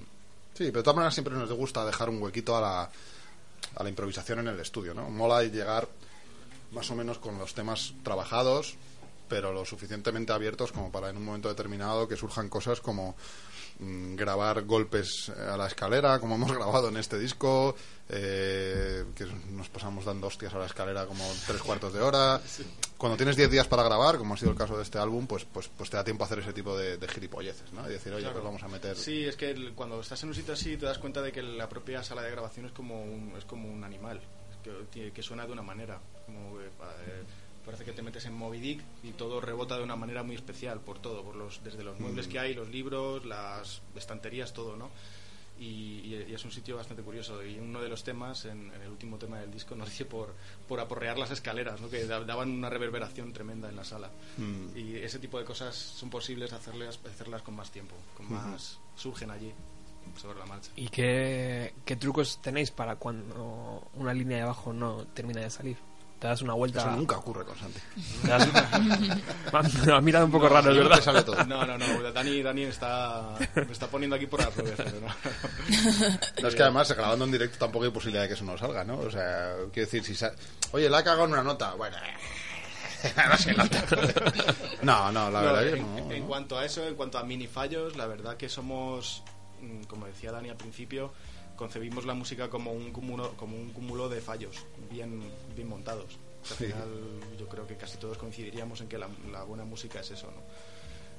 Sí, pero de todas maneras siempre nos gusta dejar un huequito a la, a la improvisación en el estudio, ¿no? Mola llegar más o menos con los temas trabajados, pero lo suficientemente abiertos como para en un momento determinado que surjan cosas como grabar golpes a la escalera, como hemos [LAUGHS] grabado en este disco, eh, que nos pasamos dando hostias a la escalera como tres cuartos de hora. Cuando tienes diez días para grabar, como ha sido el caso de este álbum, pues, pues, pues te da tiempo a hacer ese tipo de, de gilipolleces, ¿no? Y decir, oye, Claro. pues vamos a meter... Sí, es que el- cuando estás en un sitio así te das cuenta de que la propia sala de grabación es como un, es como un animal, que, suena de una manera. Como que, eh, parece que te metes en Moby Dick y todo rebota de una manera muy especial por todo, por los, desde los muebles que hay, los libros, las estanterías, todo, ¿no? Y, y- y es un sitio bastante curioso. Y uno de los temas, en, en el último tema del disco, nos dice por, por aporrear las escaleras, ¿no? que da- daban una reverberación tremenda en la sala. Mm. Y ese tipo de cosas son posibles hacerlas, hacerlas con más tiempo, con más surgen allí sobre la marcha. ¿Y qué, qué trucos tenéis para cuando una línea de bajo no termina de salir? Te das una vuelta. Eso nunca ocurre con Santi. una- [LAUGHS] [LAUGHS] Me ha mirado un poco raro, es verdad. sale todo. No, no, no, Dani, Dani está, me está poniendo aquí por las nubes. pero no. No, es que además grabando en directo tampoco hay posibilidad de que eso no salga, ¿no? O sea, quiero decir, si sa- Oye, la ha cagado en una nota. Bueno, [LAUGHS] no se nota. No, no, la No, verdad que en, no. en cuanto a eso, en cuanto a mini fallos, la verdad que somos, mm, como decía Dani al principio, concebimos la música como un cúmulo, como un cúmulo de fallos bien, bien montados. Al Sí. final, yo creo que casi todos coincidiríamos en que la, la buena música es eso, ¿no?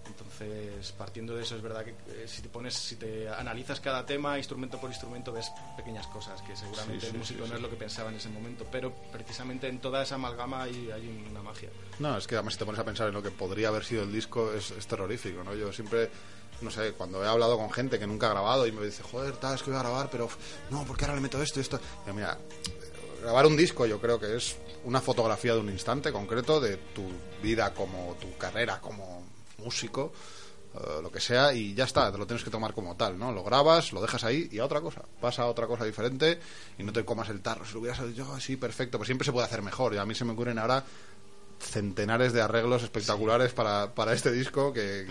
Entonces, partiendo de eso, es verdad que eh, si te pones, si te analizas cada tema, instrumento por instrumento, ves pequeñas cosas que seguramente Sí, sí, el músico sí, no es lo que pensaba en ese momento, pero precisamente en toda esa amalgama hay, hay una magia. No, es que además si te pones a pensar en lo que podría haber sido el disco es, es terrorífico, ¿no? Yo siempre, no sé, cuando he hablado con gente que nunca ha grabado y me dice, joder, tal, es que voy a grabar, pero no, ¿por qué ahora le meto esto y esto? Yo, mira, grabar un disco yo creo que es una fotografía de un instante concreto de tu vida como tu carrera como músico, eh, lo que sea, y ya está, te lo tienes que tomar como tal, ¿no? Lo grabas, lo dejas ahí y a otra cosa, pasa a otra cosa diferente y no te comas el tarro. Si lo hubieras hecho yo, sí, perfecto, pues siempre se puede hacer mejor y a mí se me ocurren ahora centenares de arreglos espectaculares para, para este disco que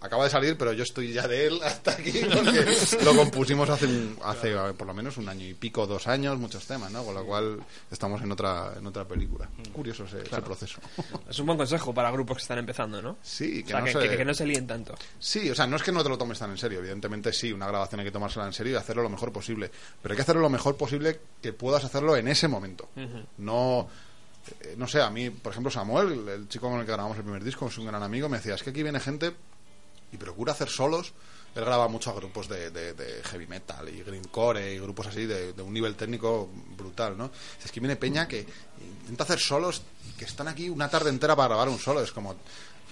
acaba de salir, pero yo estoy ya de él hasta aquí porque lo compusimos hace, un- hace por lo menos un año y pico, dos años, muchos temas, ¿no? Con lo cual estamos en otra, en otra película. Curioso ese, ese proceso. Es un buen consejo para grupos que están empezando, ¿no? Sí, O que sea, no que, se... que- que no se líen tanto. Sí, o sea, no es que no te lo tomes tan en serio, evidentemente sí, una grabación hay que tomársela en serio y hacerlo lo mejor posible, pero hay que hacerlo lo mejor posible que puedas hacerlo en ese momento. No eh, no sé, a mí, por ejemplo, Samuel, el, el chico con el que grabamos el primer disco, es un gran amigo, me decía, es que aquí viene gente y procura hacer solos. Él graba mucho a grupos de, de- heavy metal y greencore y grupos así de, de un nivel técnico brutal, ¿no? Es que viene Peña que intenta hacer solos que están aquí una tarde entera para grabar un solo. Es como,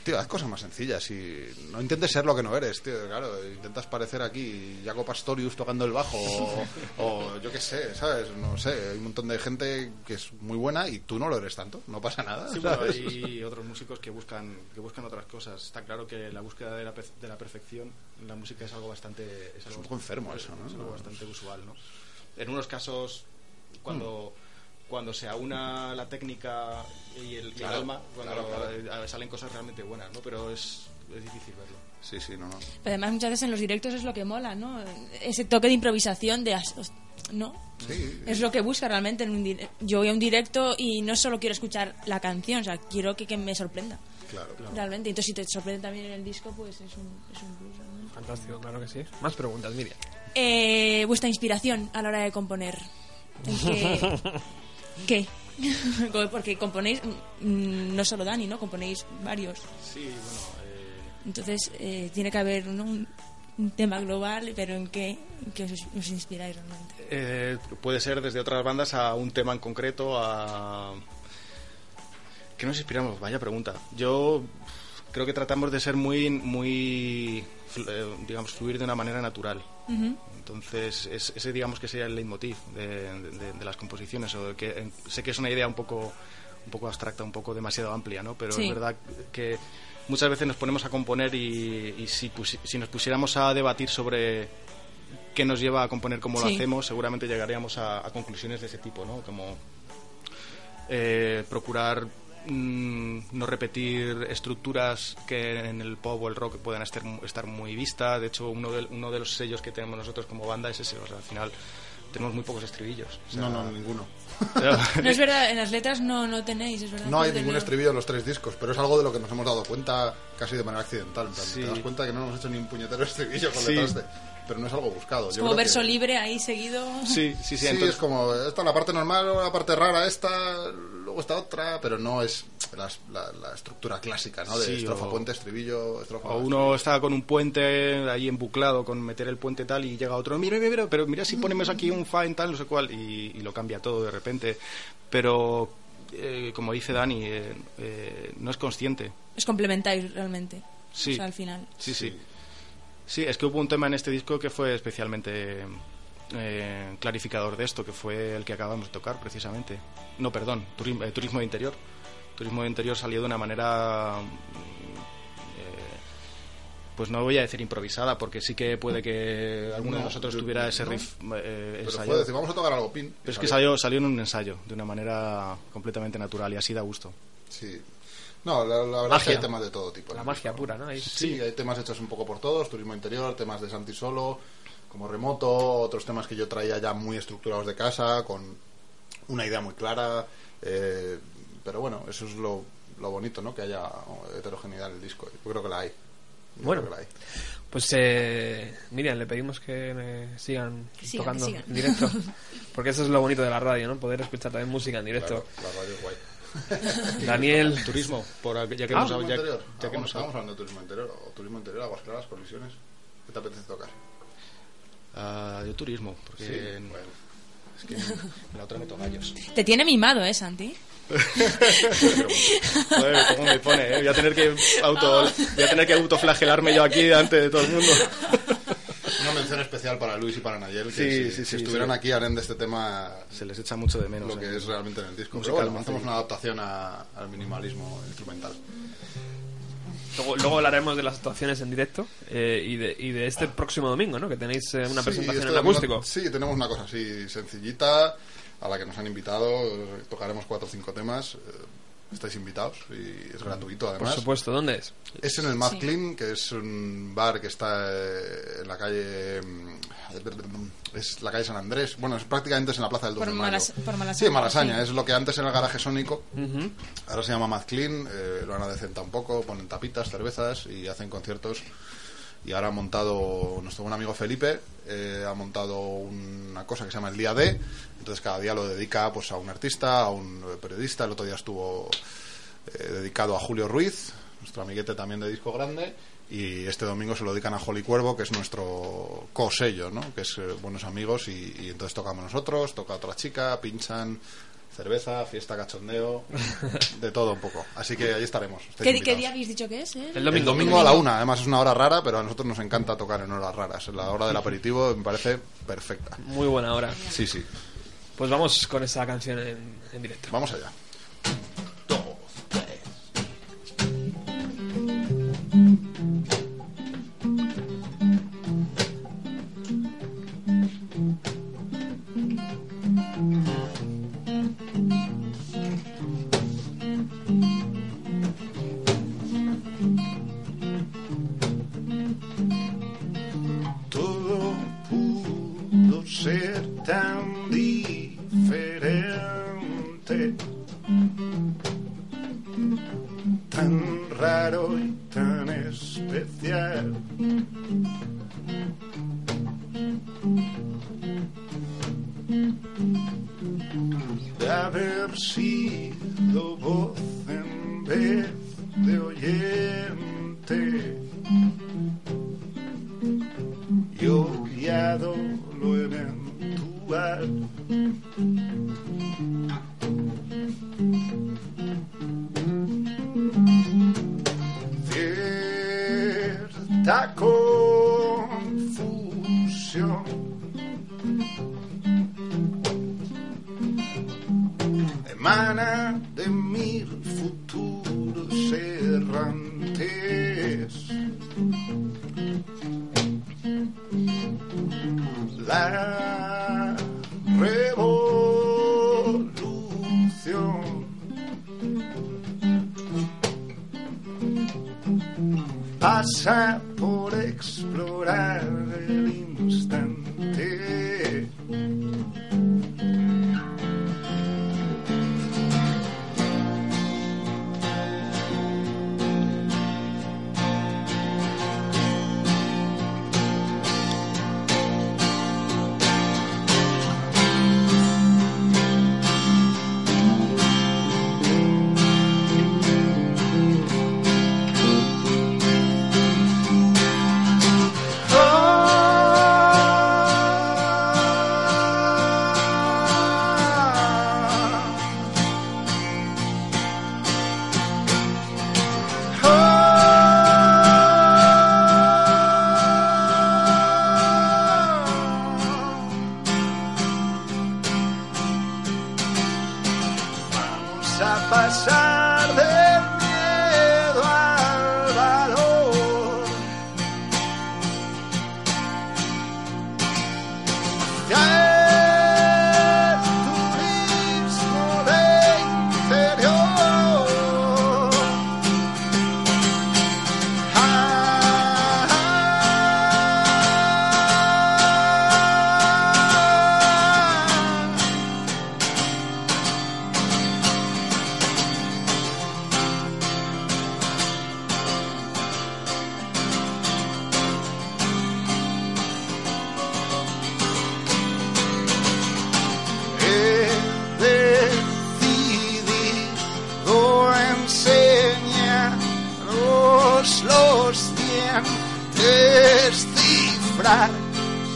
tío, haz cosas más sencillas y no intentes ser lo que no eres, tío. Claro, intentas parecer aquí Jaco Pastorius tocando el bajo o, o yo qué sé, ¿sabes? No sé, hay un montón de gente que es muy buena y tú no lo eres tanto, no pasa nada. Sí, bueno, hay otros músicos que buscan que buscan otras cosas. Está claro que la búsqueda de la, de la perfección en la música es algo bastante es, algo, un poco enfermo eso, ¿no? Es algo bastante usual, ¿no? En unos casos cuando cuando se aúna la técnica y el, y el Claro, alma, cuando claro, eh, salen cosas realmente buenas, ¿no? Pero es, es difícil verlo. Sí, sí, no, no. Pero además muchas veces en los directos es lo que mola, ¿no? Ese toque de improvisación de... ¿No? Sí, Es lo que busca realmente en un dire- Yo voy a un directo y no solo quiero escuchar la canción, o sea, quiero que, que me sorprenda. claro. Realmente. Entonces si te sorprende también en el disco, pues es un, es un plus realmente. Fantástico, claro que sí. Más preguntas, Miriam. Eh, vuestra inspiración a la hora de componer. ¿En qué? [LAUGHS] ¿Qué? [LAUGHS] Porque componéis, mm, no solo Dani, ¿no? Componéis varios. Sí, bueno, eh, Entonces eh, tiene que haber ¿no? un, un tema global, pero ¿en qué, en qué os, os inspiráis realmente? Eh, puede ser desde otras bandas a un tema en concreto, a... ¿Qué nos inspiramos? Vaya pregunta. Yo creo que tratamos de ser muy, muy, eh, digamos, fluir de una manera natural. Entonces, es- ese digamos que sería el leitmotiv de, de- de las composiciones. O que, sé que es una idea un poco, un poco abstracta, un poco demasiado amplia, ¿no? Pero Sí. es verdad que muchas veces nos ponemos a componer y, y si, pusi- si nos pusiéramos a debatir sobre qué nos lleva a componer como lo Sí. hacemos, seguramente llegaríamos a, a conclusiones de ese tipo, ¿no? Como eh, procurar mm, no repetir estructuras que en el pop o el rock puedan estar, estar muy vistas. De hecho, uno de, uno de los sellos que tenemos nosotros como banda es ese. O sea, al final tenemos muy pocos estribillos. O sea, No, no, ninguno. No [LAUGHS] es verdad, en las letras no, no tenéis, es verdad. No hay ningún estribillo en los tres discos, pero es algo de lo que nos hemos dado cuenta casi de manera accidental. en plan, Sí. Te das cuenta que no hemos hecho ni un puñetero estribillo con Sí. letras de... Pero no es algo buscado. Es como verso que- libre ahí seguido. Sí, sí, sí. Sí, entonces- es como esta la parte normal, la parte rara esta, luego esta otra, pero no es la, la- la estructura clásica, ¿no? De Sí, estrofa, o- puente, estribillo, estrofa. O uno está con un puente ahí embuclado con meter el puente tal y llega otro, mira, mira, mira, pero mira si ponemos aquí un fa en tal, no sé cuál, y, y lo cambia todo de repente. Pero, eh, como dice Dani, eh, eh, no es consciente. Os complementáis realmente. Sí. O sea, al final. Sí, sí. Sí, es que hubo un tema en este disco que fue especialmente eh, clarificador de esto, que fue el que acabamos de tocar precisamente. No, perdón, turismo, eh, turismo de interior. Turismo de interior salió de una manera mm, pues no voy a decir improvisada, porque sí que puede que alguno de No, nosotros yo- tuviera ese no. riff eh, Pero fue decir, vamos a tocar algo pin. Pero es que salió, salió en un ensayo, de una manera completamente natural y así da gusto. Sí. No, la, la verdad es que hay temas de todo tipo. La magia pura, ¿no? Ahí. Sí, hay temas hechos un poco por todos, turismo interior, temas de Santi solo, como remoto, otros temas que yo traía ya muy estructurados de casa, con una idea muy clara. eh, pero bueno, eso es lo, lo bonito, ¿no? Que haya heterogeneidad en el disco. Yo creo que la hay. Yo Bueno. creo que la hay. Pues eh, Miriam, le pedimos que me sigan Que sigan, tocando que sigan. en directo. Porque eso es lo bonito de la radio, ¿no? Poder escuchar también música en directo. Claro, la radio es guay. [LAUGHS] Daniel, Turismo, por, ya que Ah, hemos, Turismo ya, interior. ya Ah, que bueno, hemos estábamos hablando de turismo interior. O turismo interior, aguas claras, colisiones. ¿Qué te apetece tocar? Ah, yo turismo, porque Sí, en- bueno. es que en la otra meto gallos. Te tiene mimado, ¿eh, Santi? [LAUGHS] Joder, ¿cómo me pone? eh? Voy a tener que auto, voy a tener que autoflagelarme yo aquí delante de todo el mundo. [LAUGHS] Una mención especial para Luis y para Nayel, que Sí, si, sí, si sí, estuvieran sí. aquí harán de este tema Se les echa mucho de menos. lo que es realmente en el disco. Pero bueno, hacemos una adaptación a- al minimalismo instrumental. luego, luego hablaremos de las actuaciones en directo eh, y, de, y de este próximo domingo, ¿no? Que tenéis eh, una Sí, presentación este en domingo- acústico. Sí, tenemos una cosa así sencillita a la que nos han invitado. Tocaremos cuatro o cinco temas. eh, Estáis invitados y es gratuito Por además. supuesto, ¿dónde es? Es en el Mad Sí. Clean, que es un bar que está eh, en la calle. mm, Es la calle San Andrés. Bueno, es prácticamente es en la plaza del 2 Por de mayo. Malas- por Malasaña, Sí, en Malasaña. sí. Es lo que antes era el garaje sónico. Ahora se llama Mad Clean. eh, lo han adecentado un poco. Ponen tapitas, cervezas y hacen conciertos. Y ahora ha montado nuestro buen amigo Felipe. eh, ha montado una cosa que se llama el Día D. Entonces cada día lo dedica pues a un artista, a un periodista. El otro día estuvo eh, dedicado a Julio Ruiz, nuestro amiguete también de disco grande, y este domingo se lo dedican a Holly Cuervo, que es nuestro cosello, ¿no? Que es eh, buenos amigos y, y entonces tocamos nosotros, toca otra chica, pinchan cerveza, fiesta, cachondeo, [LAUGHS] de todo un poco. Así que ahí estaremos. ¿Qué, día habéis dicho que es? eh? El El domingo. domingo a la una, además es una hora rara, pero a nosotros nos encanta tocar en horas raras. La hora del aperitivo me parece perfecta. Muy buena hora. Sí, sí. Pues vamos con esa canción en, en directo. Vamos allá. Pudo ser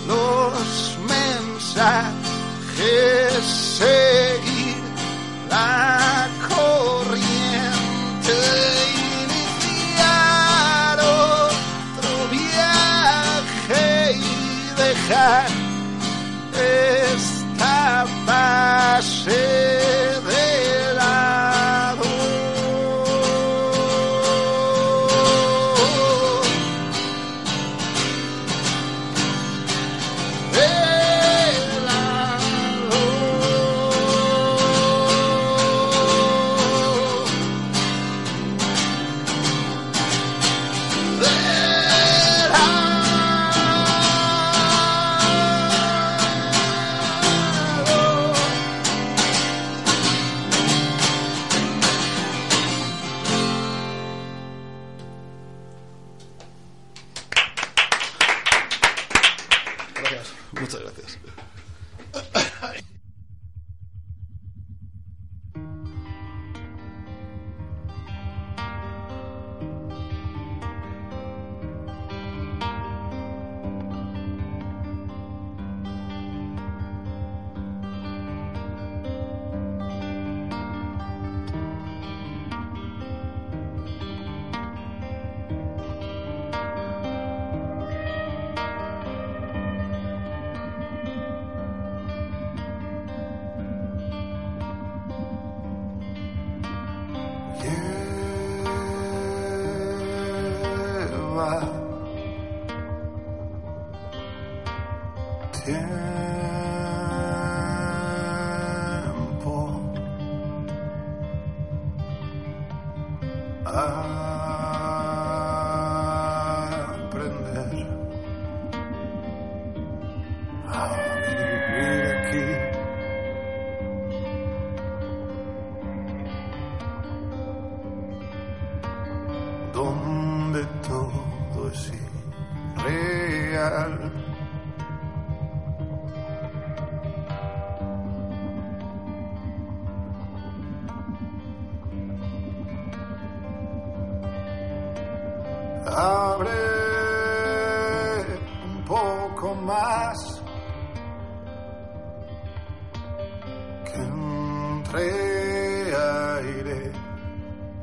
los mensajes,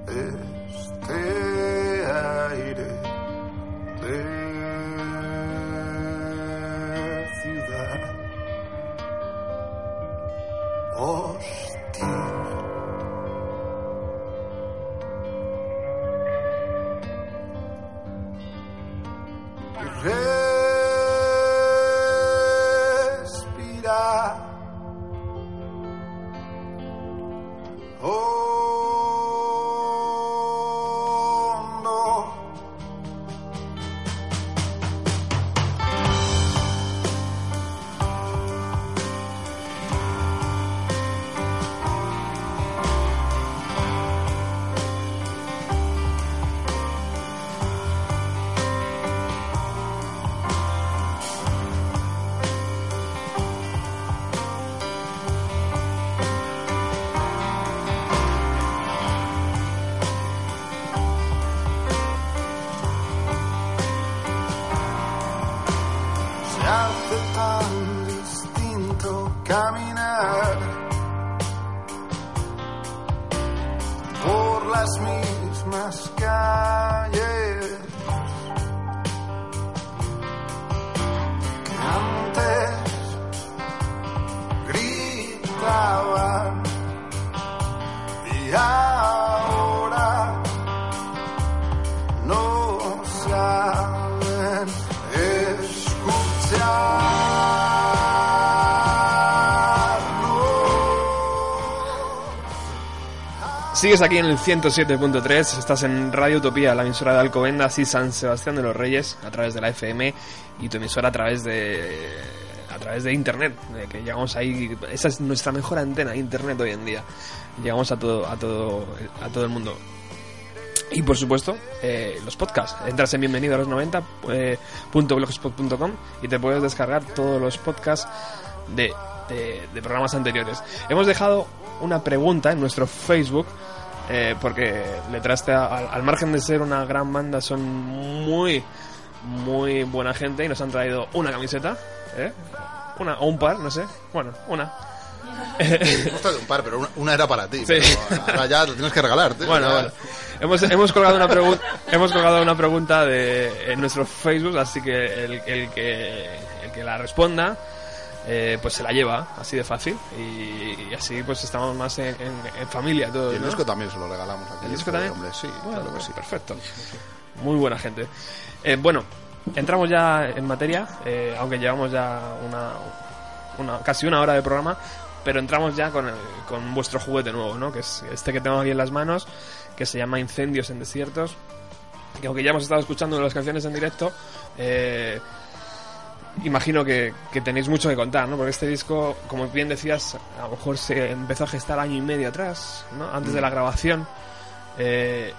este Sigues aquí en el 107.3, estás en Radio Utopía, la emisora de Alcobendas y San Sebastián de los Reyes, a través de la FM, y tu emisora a través de a través de internet, de que llegamos ahí, esa es nuestra mejor antena, internet hoy en día. Llegamos a todo a todo a todo el mundo. Y por supuesto, eh, los podcasts. Entras en bienvenido a los 90 eh, y te puedes descargar todos los podcasts de, de- de programas anteriores. Hemos dejado una pregunta en nuestro Facebook eh, porque Letraste, al, al margen de ser una gran banda, son muy, muy buena gente y nos han traído una camiseta, ¿eh? Una, o un par, no sé. Bueno, una. Hemos traído un par, pero una, una era para ti. Sí. pero ahora ya lo tienes que regalar. tío. Bueno, bueno. Hemos, hemos colgado una pregunta hemos colgado una pregunta de en nuestro Facebook, así que el, el que el que la responda eh, pues se la lleva, así de fácil y, y así pues estamos más en, en- en familia todos. Y el ¿no? disco también se lo regalamos aquí. ¿El disco también? Hombre, sí, Bueno, claro que sí. Perfecto. Muy buena gente. Eh, bueno, entramos ya en materia, eh, aunque llevamos ya una, una- casi una hora de programa, pero entramos ya con, el- con vuestro juguete nuevo, ¿no? Que es este que tengo aquí en las manos, que se llama Incendios en Desiertos. Que aunque ya hemos estado escuchando las canciones en directo, eh, imagino que, que tenéis mucho que contar, ¿no? Porque este disco, como bien decías, a lo mejor se empezó a gestar año y medio atrás, ¿no? Antes de la grabación. Eh,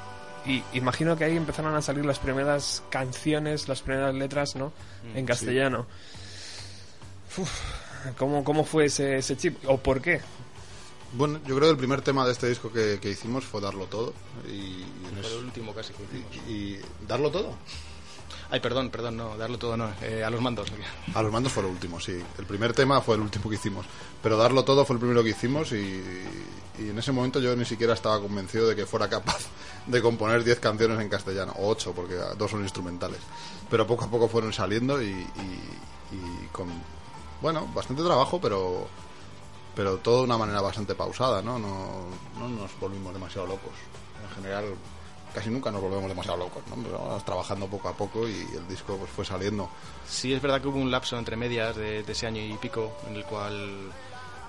y imagino que ahí empezaron a salir las primeras canciones, las primeras letras, ¿no? En castellano. Uf, ¿cómo, ¿Cómo fue ese, ese chip? ¿O por qué? Bueno, yo creo que el primer tema de este disco que, que hicimos fue Darlo Todo. Y, Fue el último casi que hicimos. y- y- ¿Darlo Todo? Ay, perdón, perdón, no, darlo todo no, eh, a los mandos. A los mandos fue el último, sí. El primer tema fue el último que hicimos. Pero Darlo Todo fue el primero que hicimos y, y en ese momento yo ni siquiera estaba convencido de que fuera capaz [LAUGHS] de componer 10 canciones en castellano, o 8, porque dos son instrumentales. Pero poco a poco fueron saliendo y, y- y con, bueno, bastante trabajo, pero, pero todo de una manera bastante pausada, ¿no? No, no nos volvimos demasiado locos. En general, casi nunca nos volvemos demasiado locos, ¿no? Pero vamos trabajando poco a poco y el disco pues, fue saliendo. Sí, es verdad que hubo un lapso entre medias de, de ese año y pico en el cual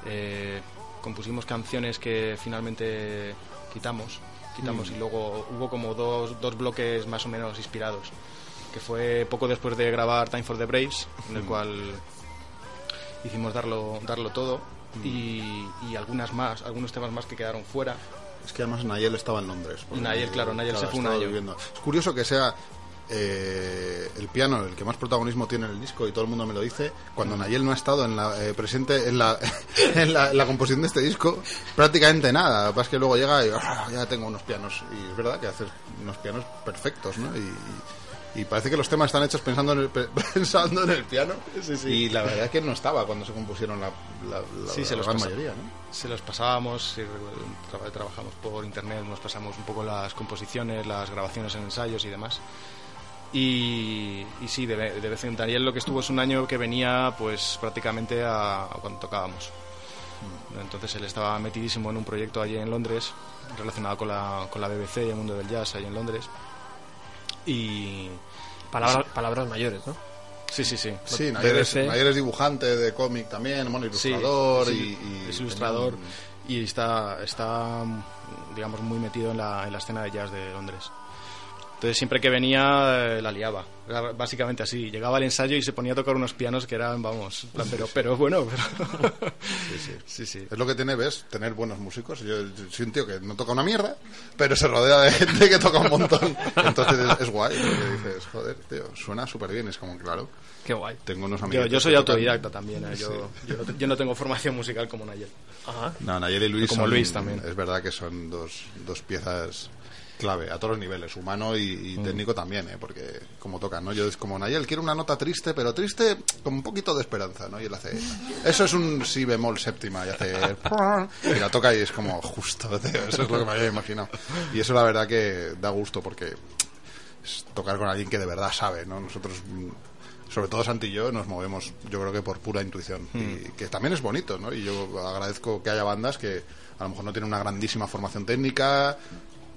eh, compusimos canciones que finalmente quitamos, quitamos y luego hubo como dos, dos bloques más o menos inspirados, que fue poco después de grabar Time for the Braves, en el cual hicimos darlo, darlo todo y, y algunas más, algunos temas más que quedaron fuera. Es que además Nayel estaba en Londres. Nayel, claro, Nayel se fue un estaba año. viviendo. Es curioso que sea eh, el piano el que más protagonismo tiene en el disco y todo el mundo me lo dice, cuando. Nayel no ha estado en la, eh, presente en la, [LAUGHS] en, la, en la composición de este disco prácticamente nada. Lo que pasa es que luego llega y "Ah, ya tengo unos pianos. Y es verdad que haces unos pianos perfectos, ¿no? Y, y parece que los temas están hechos pensando en el, pe- [LAUGHS] pensando en el piano. Y la verdad es que no estaba cuando se compusieron la, Sí, se los gran mayoría, ¿no? Se los pasábamos, trabajamos por internet, nos pasamos un poco las composiciones, las grabaciones en ensayos y demás. Y, y sí, de, de vez en Daniel lo que estuvo es un año que venía pues prácticamente a, cuando tocábamos. Entonces él estaba metidísimo en un proyecto allí en Londres relacionado con la, con la BBC y el mundo del jazz allí en Londres. Y Palabras, palabras mayores, ¿no? Sí, sí, sí. Sí, Nayer es, BBC. Nayer es dibujante de cómic también, bueno, ilustrador sí, y, y es ilustrador y está, está digamos muy metido en la, en la escena de jazz de Londres. Entonces siempre que venía eh, la liaba, Era básicamente así. Llegaba al ensayo y se ponía a tocar unos pianos que eran, vamos, plan, pero, pero bueno, pero... [LAUGHS] sí, sí. Es lo que tiene, ves, tener buenos músicos. Yo, yo soy un tío que no toca una mierda, pero se rodea de gente que toca un montón. Entonces es, es guay, porque dices, joder, tío, suena súper bien. Es como, claro, Qué guay. tengo unos Yo, amigos. yo soy que tocan- autodidacta también, ¿eh? yo, yo, no, te- yo no tengo formación musical como Nayel. Ajá. No, Nayer y Luis Como son- Luis también. Es verdad que son dos, dos piezas clave a todos los niveles, humano y, y Mm. técnico también, ¿eh? porque como tocan, ¿no? Yo es como Nayel, quiero una nota triste, pero triste con un poquito de esperanza, ¿no? Y él hace, eso es un si bemol séptima, y hace, [LAUGHS] y la toca y es como justo, [LAUGHS] tío, eso es lo que me había imaginado. Y eso la verdad que da gusto porque es tocar con alguien que de verdad sabe, ¿no? Nosotros mm, sobre todo Santi y yo nos movemos, yo creo que por pura intuición, y que también es bonito, ¿no? Y yo agradezco que haya bandas que a lo mejor no tienen una grandísima formación técnica,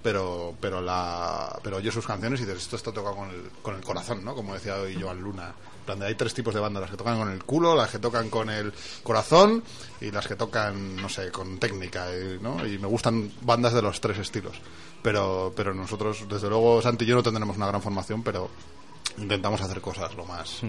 pero pero la pero oye sus canciones y dices, esto está tocado con el, con el corazón, ¿no? Como decía hoy Joan Luna. En plan de, hay tres tipos de bandas, las que tocan con el culo, las que tocan con el corazón y las que tocan, no sé, con técnica, eh, ¿no? Y me gustan bandas de los tres estilos. Pero, pero nosotros, desde luego, Santi y yo no tendremos una gran formación, pero intentamos hacer cosas lo más,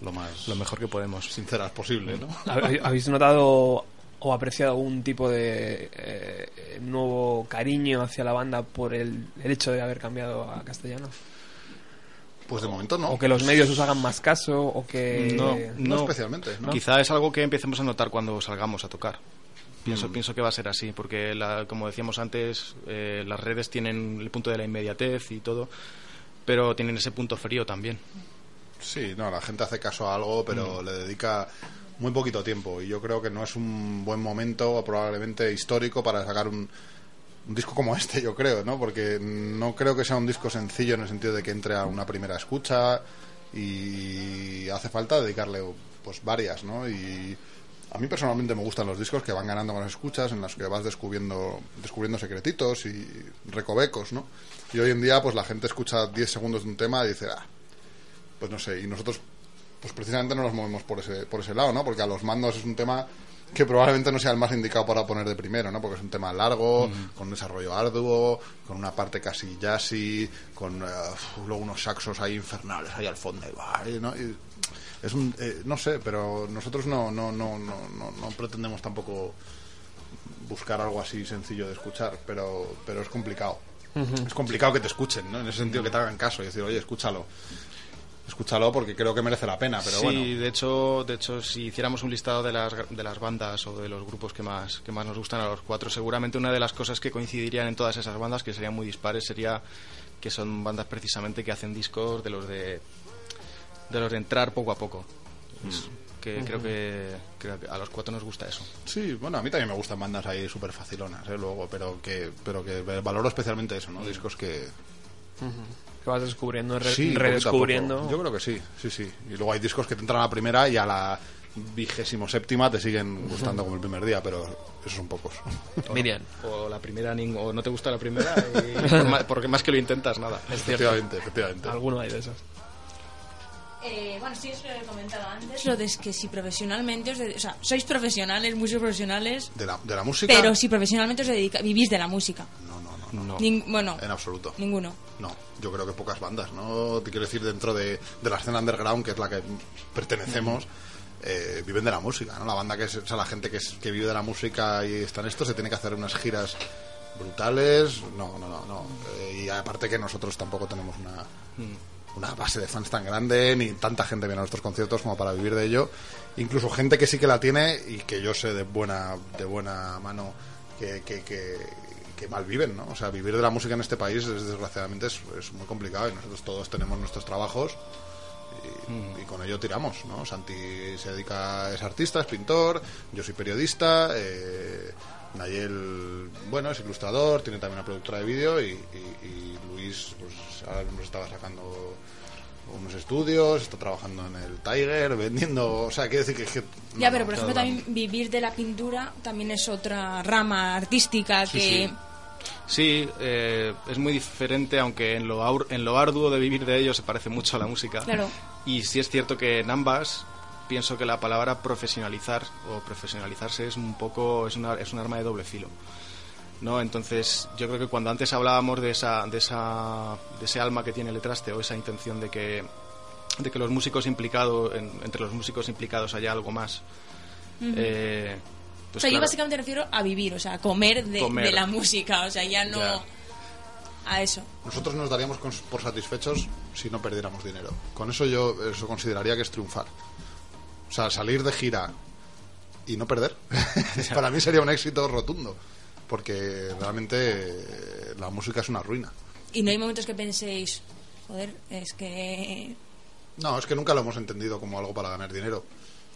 lo más Lo mejor que podemos. sinceras posible, ¿no? ¿Hab- [LAUGHS] ¿Habéis notado o apreciado algún tipo de eh, nuevo cariño hacia la banda por el, el hecho de haber cambiado a castellano? Pues de momento no. ¿O que los medios os hagan más caso? ¿O que.? No, No, especialmente, ¿no? Quizá es algo que empecemos a notar cuando salgamos a tocar. Pienso, Mm. pienso que va a ser así, porque la- como decíamos antes, eh, las redes tienen el punto de la inmediatez y todo, pero tienen ese punto frío también. Sí, no, la gente hace caso a algo, pero le dedica muy poquito tiempo. Y yo creo que no es un buen momento, probablemente histórico, para sacar un, un disco como este, yo creo, ¿no? Porque no creo que sea un disco sencillo en el sentido de que entre a una primera escucha y hace falta dedicarle pues varias, ¿no? Y a mí personalmente me gustan los discos que van ganando las escuchas, en los que vas descubriendo, descubriendo secretitos y recovecos, ¿no? Y hoy en día, pues la gente escucha 10 segundos de un tema y dice, ah, pues no sé, y nosotros pues precisamente no nos movemos por ese, por ese lado, ¿no? Porque a los mandos es un tema que probablemente no sea el más indicado para poner de primero, ¿no? Porque es un tema largo, con un desarrollo arduo, con una parte casi jazzy, con uf, luego unos saxos ahí infernales ahí al fondo, y ¿no? Y es un, eh, no sé, pero nosotros no, no, no, no, no, no pretendemos tampoco buscar algo así sencillo de escuchar, pero, pero es complicado. Es complicado que te escuchen, ¿no? En ese sentido que te hagan caso y decir, oye, escúchalo. Escúchalo porque creo que merece la pena, pero sí, bueno. de hecho, de hecho, si hiciéramos un listado de las, de las bandas o de los grupos que más, que más nos gustan a los cuatro, seguramente una de las cosas que coincidirían en todas esas bandas, que serían muy dispares, sería que son bandas precisamente que hacen discos de los de, de los de entrar poco a poco. Es- que creo, que, creo que a los cuatro nos gusta eso. Sí, bueno, a mí también me gustan bandas ahí súper facilonas, ¿eh? Luego, pero que, pero que valoro especialmente eso, ¿no? Discos que... Que vas descubriendo, re- Sí, redescubriendo. Yo creo que sí, sí, sí. Y luego hay discos que te entran a la primera y a la vigésimo séptima te siguen gustando como el primer día, pero esos son pocos. Miriam. O la primera, o no te gusta la primera, y por ma- porque más que lo intentas, nada. Es cierto. efectivamente, efectivamente. Alguno hay de esos. Eh, bueno, sí, eso lo he comentado antes. Lo de es que si profesionalmente os de- o sea, sois profesionales, músicos profesionales, De la, de la música... pero si profesionalmente os dedica, vivís de la música. No, no, no, bueno, En absoluto. ninguno. No, yo creo que pocas bandas, ¿no? Te quiero decir, dentro de, de la escena underground, que es la que pertenecemos, eh, viven de la música, ¿no? La banda que es, o sea, la gente que, es- que vive de la música y está en esto se tiene que hacer unas giras brutales. No, no, no, no. Eh, y aparte que nosotros tampoco tenemos una, una base de fans tan grande, ni tanta gente viene a nuestros conciertos como para vivir de ello. Incluso gente que sí que la tiene y que yo sé de buena, de buena mano que, que, que, que mal viven, ¿no? O sea, vivir de la música en este país, es, desgraciadamente, es, es muy complicado y nosotros todos tenemos nuestros trabajos y, y con ello tiramos, ¿no? Santi se dedica, es artista, es pintor, yo soy periodista, eh, Nayel, bueno, es ilustrador, tiene también una productora de vídeo y, y- y Luis, pues ahora nos estaba sacando unos estudios, está trabajando en el Tiger, vendiendo, o sea, quiere decir que... es que Ya, no, pero por ejemplo, también vivir de la pintura también es otra rama artística Sí, que... sí. Sí, eh, es muy diferente, aunque en lo, aur- en lo arduo de vivir de ello se parece mucho a la música. Claro. Y sí es cierto que en ambas pienso que la palabra profesionalizar o profesionalizarse es un poco es una, es un arma de doble filo. ¿no? Entonces, yo creo que cuando antes hablábamos de esa, de esa de ese alma que tiene el traste o esa intención de que de que los músicos implicados en- entre los músicos implicados haya algo más. eh, o pues sea, yo básicamente refiero a vivir, o sea, a comer de, Comer. de la música, o sea, ya no Ya. a eso. Nosotros nos daríamos por satisfechos si no perdiéramos dinero. Con eso yo eso consideraría que es triunfar. O sea, salir de gira y no perder, [LAUGHS] para mí sería un éxito rotundo. Porque realmente eh, la música es una ruina. Y no hay momentos que penséis, joder, es que, No, es que nunca lo hemos entendido como algo para ganar dinero.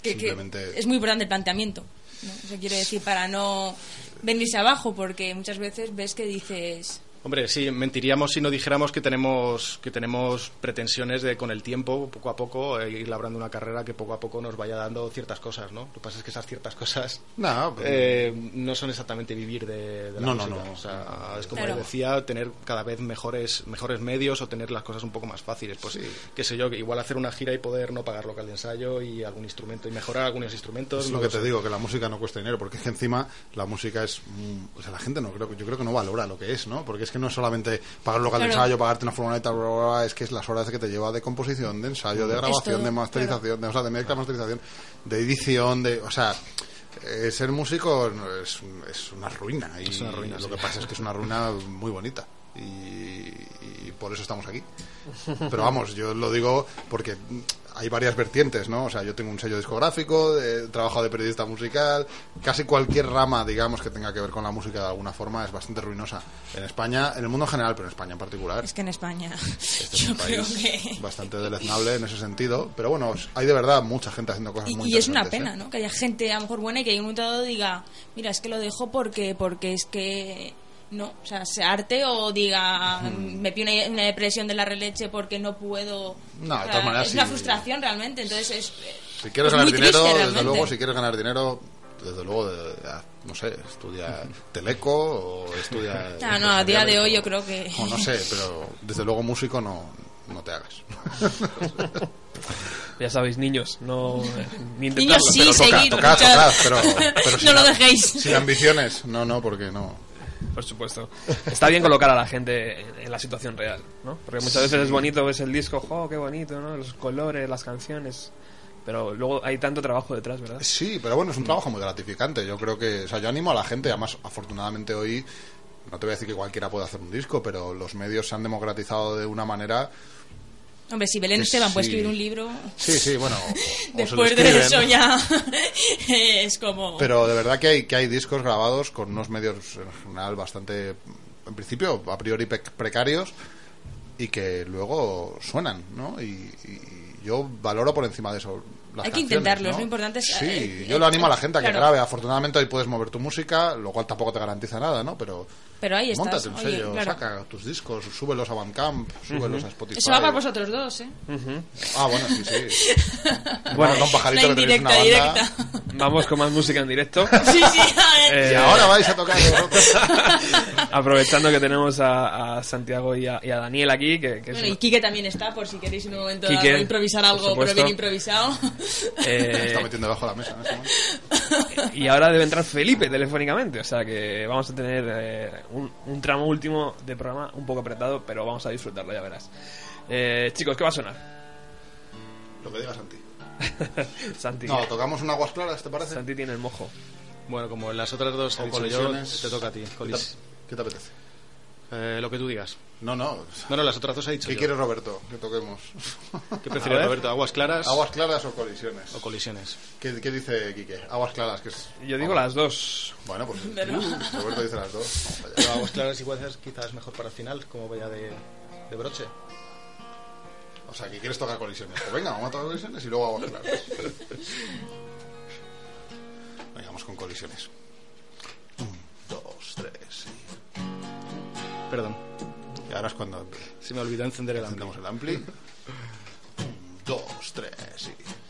que- que Simplemente. es muy importante el planteamiento. ¿No? O sea, quiero decir, para no venirse abajo, porque muchas veces ves que dices, Hombre, sí, mentiríamos si no dijéramos que tenemos que tenemos pretensiones de con el tiempo, poco a poco, eh, ir labrando una carrera que poco a poco nos vaya dando ciertas cosas, ¿no? Lo que pasa es que esas ciertas cosas No, pero- eh, no son exactamente vivir de, de la No, música. no. O sea, es como Claro. decía, tener cada vez mejores mejores medios o tener las cosas un poco más fáciles. Pues, qué sé yo, que igual hacer una gira y poder no pagar local de ensayo y algún instrumento y mejorar algunos instrumentos. Es lo que sé. te digo, que la música no cuesta dinero, porque es [LAUGHS] que encima la música es... mm, O sea, la gente no creo que yo creo que no valora lo que es, ¿no? Porque es que no es solamente pagar un local de ensayo, pagarte una furgoneta, bla, bla, bla, es que es las horas que te lleva de composición, de ensayo, de grabación, todo, de masterización, de, o sea, de mezcla, masterización, de edición, de... O sea, eh, ser músico no, es, un- es una ruina. Y Es una ruina, lo sí. que pasa es que es una ruina muy bonita. Y, y por eso estamos aquí. [LAUGHS] Pero vamos, yo lo digo porque hay varias vertientes, ¿no? O sea, yo tengo un sello discográfico, he trabajado de periodista musical, casi cualquier rama, digamos, que tenga que ver con la música de alguna forma es bastante ruinosa. En España, en el mundo en general, pero en España en particular. Es que en España Este es [LAUGHS] yo un creo país que... bastante deleznable en ese sentido, pero bueno, hay de verdad mucha gente haciendo cosas Y, muy y es una pena, ¿eh? ¿no? Que haya gente a lo mejor buena y que en un momento dado diga, mira, es que lo dejo porque porque es que no, o sea, se arte o diga, Hmm. me pide una, una depresión de la releche porque no puedo. No, de todas maneras, es una frustración realmente, entonces es. Si quieres es ganar muy dinero, triste, desde realmente. luego, si quieres ganar dinero, desde luego, no sé, estudia [LAUGHS] Teleco o estudia... Ah, no, a día de hoy yo creo que- O no sé, pero [LAUGHS] desde luego músico no, no te hagas. [LAUGHS] Ya sabéis, niños, no ni Niños, sí, pero toca, toca. Pero, pero no sin- lo dejéis. Sin ambiciones, no, no, porque no. Por supuesto. Está bien colocar a la gente en, en la situación real, ¿no? Porque muchas veces es bonito, ves el disco, ¡jo, qué bonito, ¿no? Los colores, las canciones. Pero luego hay tanto trabajo detrás, ¿verdad? Sí, pero bueno, es un trabajo muy gratificante. Yo creo que, o sea, yo animo a la gente, además, afortunadamente hoy, no te voy a decir que cualquiera puede hacer un disco, pero los medios se han democratizado de una manera Hombre, si Belén Esteban puede sí. escribir un libro, Sí, sí, bueno. o- [LAUGHS] o después de eso ya [LAUGHS] es como. Pero de verdad que hay, que hay discos grabados con unos medios en general bastante, en principio, a priori precarios y que luego suenan, ¿no? Y, y yo valoro por encima de eso. Las Hay que intentarlo, ¿no? lo importante es, Sí, eh, yo lo animo a la gente a que claro. grabe. Afortunadamente hoy puedes mover tu música, lo cual tampoco te garantiza nada, ¿no? Pero Pero ahí estás. Móntate un oye, sello, claro. saca tus discos, súbelos a Bandcamp, súbelos a Spotify. Eso va para vosotros dos, ¿eh? Ah, bueno, sí, sí. [LAUGHS] Bueno, con pajarito que tenéis una banda. directa. Vamos con más música en directo. [LAUGHS] Sí, sí, a ver. Eh, Y ahora vais a tocar vosotros. [LAUGHS] Aprovechando que tenemos a, a Santiago y a, y a Daniel aquí, que, que Bueno, y Quique también está, por si queréis en un momento Quique, improvisar algo, pero bien improvisado. eh, Está metiendo debajo de la mesa. ¿no? Y ahora debe entrar Felipe telefónicamente, o sea que vamos a tener eh, un, un tramo último de programa un poco apretado, pero vamos a disfrutarlo, ya verás. Eh, chicos, ¿qué va a sonar? Lo que digas Santi. [LAUGHS] Santi, No, tocamos un aguas claras, ¿te parece? Santi tiene el mojo. Bueno, como en las otras dos he dicho yo, colisiones. te toca a ti. ¿Qué te, Colis- qué te apetece? Eh, lo que tú digas. No, no. No, no, las otras dos he dicho ¿Qué yo. quieres, Roberto? Que toquemos. ¿Qué ver. Roberto? ¿Aguas claras ¿Aguas claras o colisiones? o colisiones? ¿Qué, qué dice Quique? Aguas claras, que es... Yo digo las dos. Bueno, pues uh, Roberto dice las dos. [LAUGHS] Pero aguas claras igual es quizás mejor para el final, como vaya de, de broche. O sea, que quieres tocar colisiones. Pues venga, vamos a tocar colisiones y luego aguas claras. [LAUGHS] Venga, vamos con colisiones. Un, dos, tres y... Perdón, Y ahora es cuando se me olvidó encender el ampli. encendemos el ampli. [LAUGHS] Un, dos, tres y...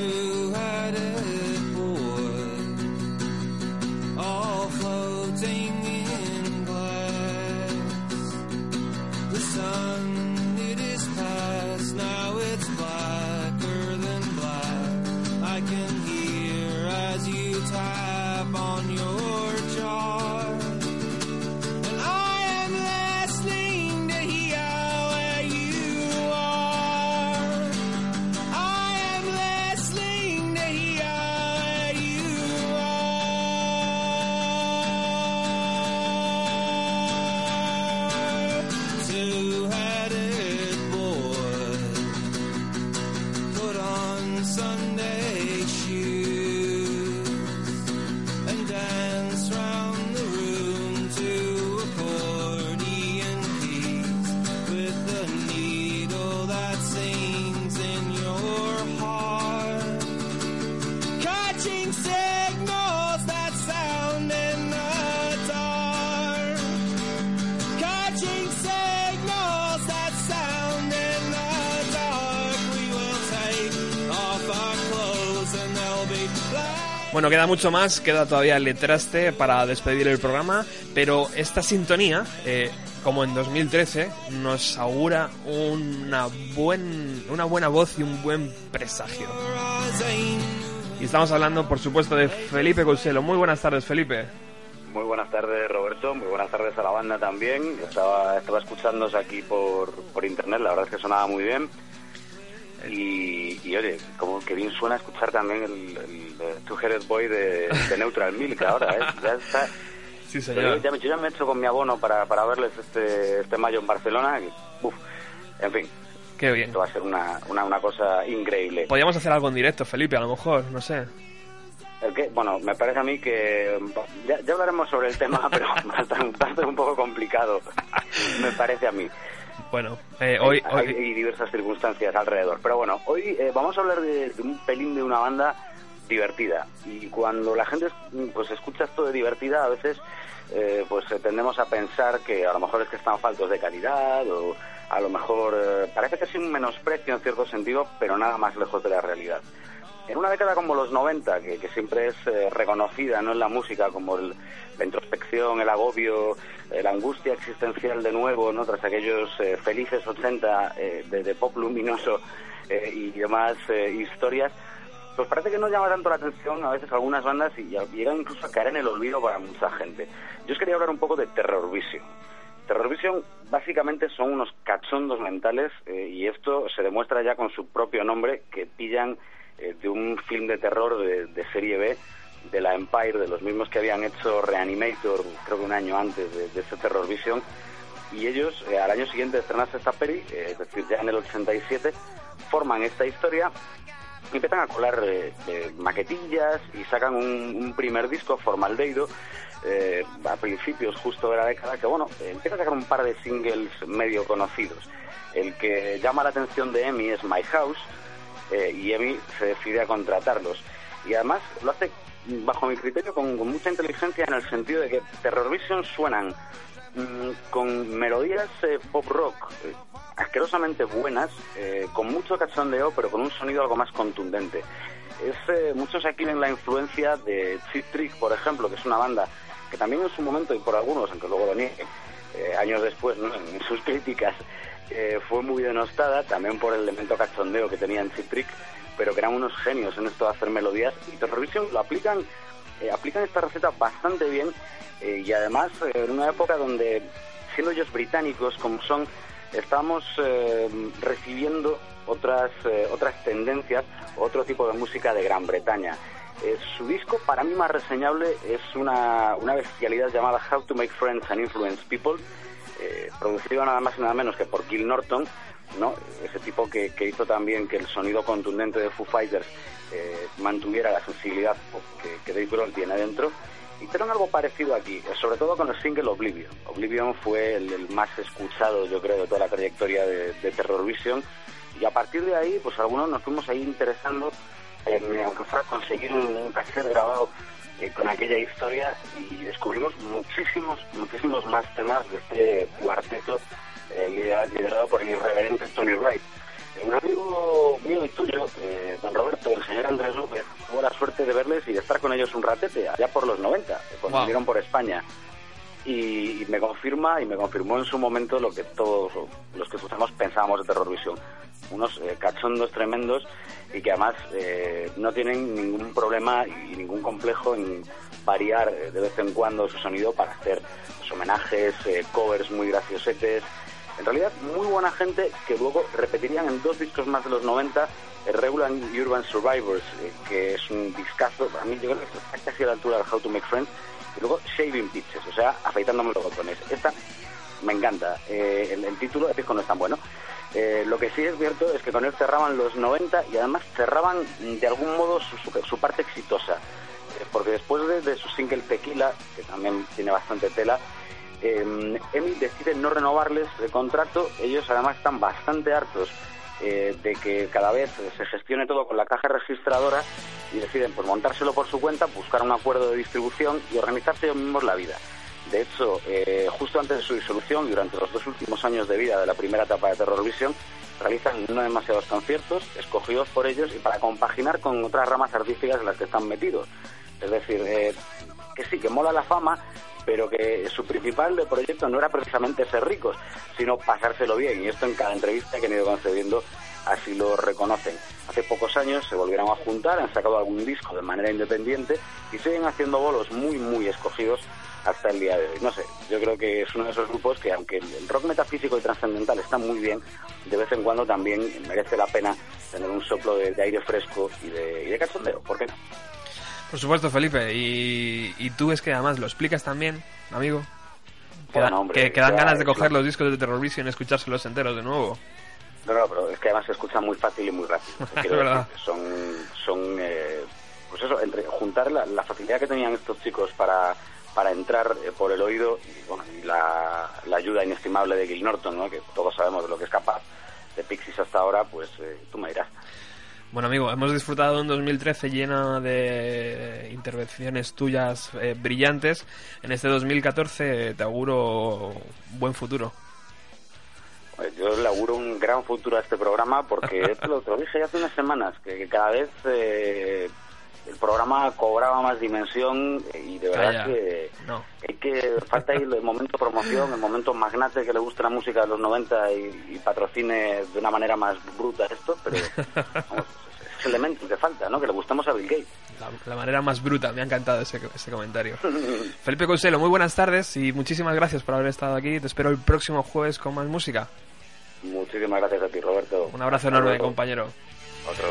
to Bueno, queda mucho más, queda todavía el letraste para despedir el programa, pero esta sintonía, eh, como en 2013, nos augura una, buen, una buena voz y un buen presagio. Y estamos hablando, por supuesto, de Felipe Couselo. Muy buenas tardes, Felipe. Muy buenas tardes, Roberto. Muy buenas tardes a la banda también. Estaba, estaba escuchándos aquí por, por internet. La verdad es que sonaba muy bien. Y, y, oye, como que bien suena escuchar también el, el, Two Headed Boy de, de Neutral Milk ahora, ¿eh? Ya está. Sí, señor. ya, me- yo ya me he hecho con mi abono para, para verles este, este mayo en Barcelona. y, uf, en fin, Qué bien. esto va a ser una, una, una cosa increíble. Podríamos hacer algo en directo, Felipe, a lo mejor, no sé. El que, bueno, me parece a mí que ya, ya hablaremos sobre el tema, [LAUGHS] pero va a, estar, va a estar un poco complicado, me parece a mí. Bueno, eh, hoy, hay, hoy- hay diversas circunstancias alrededor. Pero bueno, hoy eh, vamos a hablar de, de un pelín de una banda divertida. Y cuando la gente pues escucha esto de divertida, a veces eh, pues eh, tendemos a pensar que a lo mejor es que están faltos de calidad o a lo mejor eh, parece que es un menosprecio en cierto sentido, pero nada más lejos de la realidad. En una década como los 90, que, que siempre es eh, reconocida ¿no? en la música como el- la introspección, el agobio, la angustia existencial de nuevo, ¿no? tras aquellos felices 80 eh, de, de pop luminoso y demás historias, pues parece que no llama tanto la atención a veces algunas bandas y llegan incluso a caer en el olvido para mucha gente. Yo os quería hablar un poco de Terror Vision. Terror Vision básicamente son unos cachondos mentales eh, y esto se demuestra ya con su propio nombre que pillan eh, de un film de terror de, de serie B de la Empire, de los mismos que habían hecho Reanimator, creo que un año antes de, de ese Terror Vision, y ellos eh, al año siguiente de estrenarse esta peli, es decir, ya en el 87, forman esta historia empiezan a colar eh, eh, maquetillas y sacan un, un primer disco, Formaldeido, eh, a principios justo de la década, que bueno, empieza a sacar un par de singles medio conocidos. El que llama la atención de Emi es My House, eh, y Emi se decide a contratarlos. Y además lo hace, bajo mi criterio, con, con mucha inteligencia en el sentido de que Terror Vision suenan con melodías eh, pop rock eh, asquerosamente buenas, eh, con mucho cachondeo, pero con un sonido algo más contundente. Es, eh, muchos aquí ven la influencia de Cheap Trick, por ejemplo, que es una banda que también en su momento, y por algunos, aunque luego lo nieguen, eh, años después, en sus [LAUGHS] críticas, eh, fue muy denostada, también por el elemento cachondeo que tenía en Cheap Trick, pero que eran unos genios en esto de hacer melodías, y Terrorvision lo aplican, eh, aplican esta receta bastante bien, eh, y además eh, en una época donde, siendo ellos británicos como son, estamos recibiendo otras, otras tendencias, otro tipo de música de Gran Bretaña. Su disco, para mí más reseñable, es una, una bestialidad llamada How to Make Friends and Influence People, producido nada más y nada menos que por Gil Norton, ¿no? ese tipo que, hizo también que el sonido contundente de Foo Fighters eh, mantuviera la sensibilidad que, que Dave Grohl tiene dentro. Hicieron algo parecido aquí, eh, sobre todo con el single Oblivion. Oblivion fue el, más escuchado, yo creo, de toda la trayectoria de, de Terror Vision. Y a partir de ahí, pues algunos nos fuimos ahí interesando en, aunque fuera conseguir un, un cassette grabado eh, con aquella historia y descubrimos muchísimos, muchísimos más temas de este cuarteto liderado, por el irreverente Tony Wright. Eh, Un amigo mío y tuyo, eh, don Roberto, el señor Andrés López, tuvo la suerte de verles y de estar con ellos un ratete, allá por los 90, eh, cuando Wow. vinieron por España. Y, y me confirma y me confirmó en su momento lo que todos los que escuchamos pensábamos de Terror Vision. Unos eh, cachondos tremendos y que además eh, no tienen ningún problema y ningún complejo en variar eh, de vez en cuando su sonido para hacer homenajes, covers muy graciosetes. En realidad, muy buena gente que luego repetirían en dos discos más de los 90, el Regular y Urban Survivors, eh, que es un discazo, para mí yo creo que está casi a la altura del How to Make Friends, y luego Shaving Pitches, o sea, afeitándome los botones. Esta me encanta. Eh, el, título, el disco no es tan bueno. Eh, lo que sí es cierto es que con él cerraban los 90 y además cerraban de algún modo su, parte exitosa. Eh, porque después de, de su single Tequila, que también tiene bastante tela, eh, Emi decide no renovarles el contrato. Ellos además están bastante hartos eh, de que cada vez se gestione todo con la caja registradora y deciden pues montárselo por su cuenta, buscar un acuerdo de distribución y organizarse ellos mismos la vida. De hecho, eh, justo antes de su disolución, durante los dos últimos años de vida de la primera etapa de Terror Vision, realizan no demasiados conciertos, escogidos por ellos y para compaginar con otras ramas artísticas en las que están metidos. Es decir, eh, que sí, que mola la fama, pero que su principal proyecto no era precisamente ser ricos, sino pasárselo bien. Y esto en cada entrevista que han ido concediendo así lo reconocen. Hace pocos años se volvieron a juntar, han sacado algún disco de manera independiente y siguen haciendo bolos muy, muy escogidos hasta el día de hoy. No sé, yo creo que es uno de esos grupos que, aunque el rock metafísico y trascendental está muy bien, de vez en cuando también merece la pena tener un soplo de, de aire fresco y de, y de cachondeo. ¿Por qué no? Por supuesto, Felipe. Y, y tú es que además lo explicas también, amigo. Que, Bueno, da- hombre, que, que dan ya ganas de coger los discos de Terror Vision y escuchárselos enteros de nuevo. No, no, pero es que además se escucha muy fácil y muy rápido. [LAUGHS] Decir, son, son eh, pues eso, entre juntar la, la facilidad que tenían estos chicos para, para entrar eh, por el oído y, bueno, y la, la ayuda inestimable de Gil Norton, ¿no? que todos sabemos de lo que es capaz de Pixies hasta ahora, pues eh, tú me dirás. Bueno, amigo, hemos disfrutado un 2013 llena de intervenciones tuyas eh, brillantes. En este 2014 te auguro buen futuro. Eh, Yo le auguro un gran futuro a este programa porque [LAUGHS] lo, te lo dije ya hace unas semanas, que, que cada vez eh, el programa cobraba más dimensión y de verdad Calla. que No. hay que falta ahí el momento promoción, el momento magnate que le guste la música de los 90 y, y patrocine de una manera más bruta esto, pero [LAUGHS] vamos, es ese elemento que falta, ¿no? Que le gustemos a Bill Gates. la, la manera más bruta. Me ha encantado ese, ese comentario. [LAUGHS] Felipe Conselo, muy buenas tardes y muchísimas gracias por haber estado aquí. Te espero el próximo jueves con más música. Muchísimas gracias a ti, Roberto. Un abrazo enorme, compañero. Otro.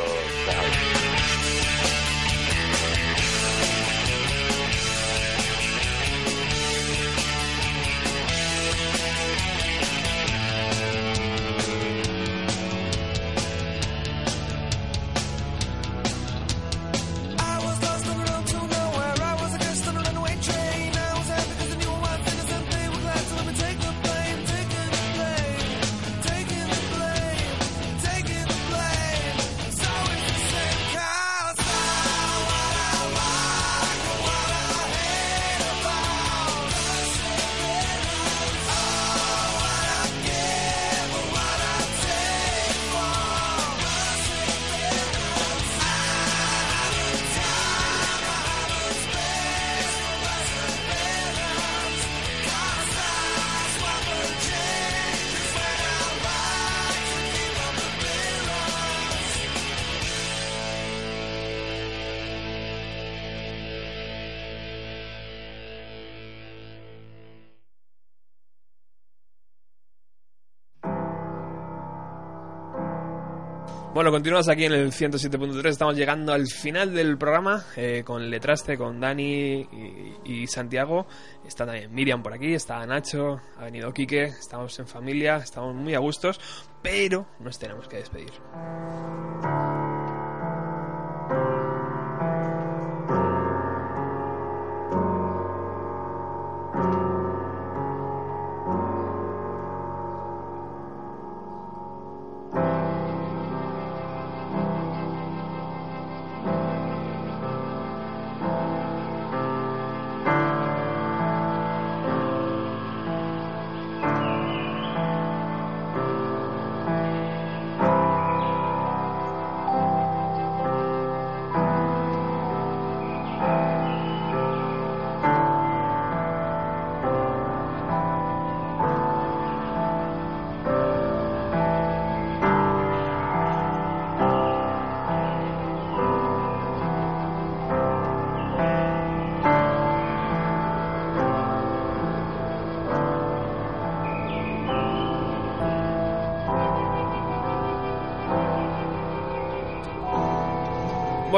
Continuamos aquí en el 107.3. Estamos llegando al final del programa eh, con Letraste, con Dani y, y Santiago. Está también Miriam por aquí, está Nacho, ha venido Quique. Estamos en familia, estamos muy a gustos, pero nos tenemos que despedir.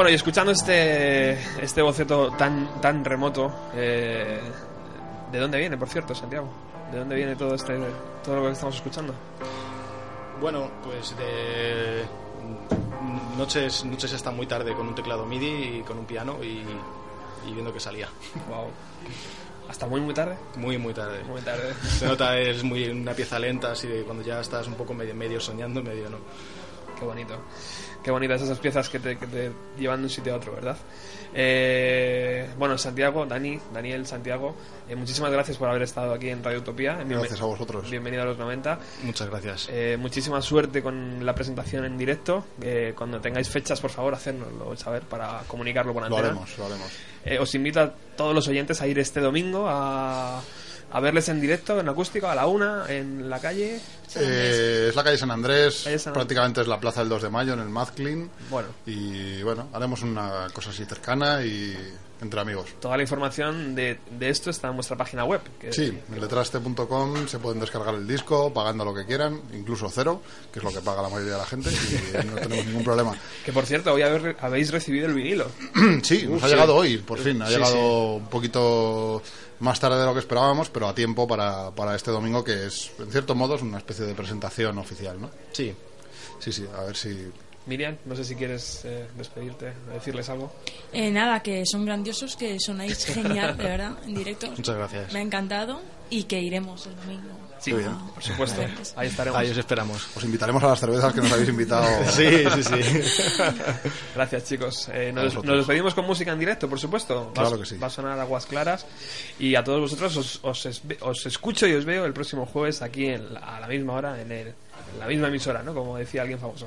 Bueno, y escuchando este, este boceto tan, tan remoto, eh, ¿de dónde viene, por cierto, Santiago? ¿De dónde viene todo, este, todo lo que estamos escuchando? Bueno, pues de noches, noches hasta muy tarde con un teclado MIDI y con un piano y, y viendo que salía. Wow. ¿Hasta muy, muy tarde? Muy, muy tarde. Muy tarde. Se nota, es muy una pieza lenta, así de cuando ya estás un poco medio, medio soñando, medio no. Qué bonito. Qué bonitas esas piezas que te, que te llevan de un sitio a otro, ¿verdad? Eh, bueno, Santiago, Dani, Daniel, Santiago, eh, muchísimas gracias por haber estado aquí en Radio Utopía. Bienven- Gracias a vosotros. Bienvenido a los 90. Muchas gracias. Eh, muchísima suerte con la presentación en directo. Eh, cuando tengáis fechas, por favor, hacérnoslo saber para comunicarlo Lo antena. haremos, lo haremos. Eh, os invito a todos los oyentes a ir este domingo a, a verles en directo, en acústico, a la una, en la calle. Eh, es la calle San Andrés, Calle San prácticamente es la plaza del 2 de mayo en el Mazclin. Bueno. Y bueno, haremos una cosa así cercana y entre amigos. Toda la información de, de esto está en vuestra página web. que- Sí, en letraste.com se pueden descargar el disco pagando lo que quieran, incluso cero, que es lo que paga la mayoría de la gente y [LAUGHS] no tenemos ningún problema. Que por cierto, hoy haber- habéis recibido el vinilo. [CLEARS THROAT] Sí, nos Uf, ha sí. llegado hoy, por fin. Ha Sí, llegado sí. un poquito más tarde de lo que esperábamos, pero a tiempo para, para este domingo, que es, en cierto modo, es una especie de presentación oficial, ¿no? Sí. Sí, sí, a ver si... Miriam, no sé si quieres eh, despedirte, decirles algo. Eh, nada, que son grandiosos, que sonáis [LAUGHS] genial, de verdad, en directo. Muchas gracias. Me ha encantado y que iremos el domingo. Sí, bien. por supuesto. Ahí estaremos. Ahí os esperamos. Os invitaremos a las cervezas que nos habéis invitado. [LAUGHS] Sí, sí, sí. [LAUGHS] Gracias, chicos. Eh, nos, nos despedimos con música en directo, por supuesto. Va, Claro que sí. Va a sonar Aguas Claras. Y a todos vosotros os, os, es- os escucho y os veo el próximo jueves aquí en la- a la misma hora, en, el- en la misma emisora, ¿no? Como decía alguien famoso.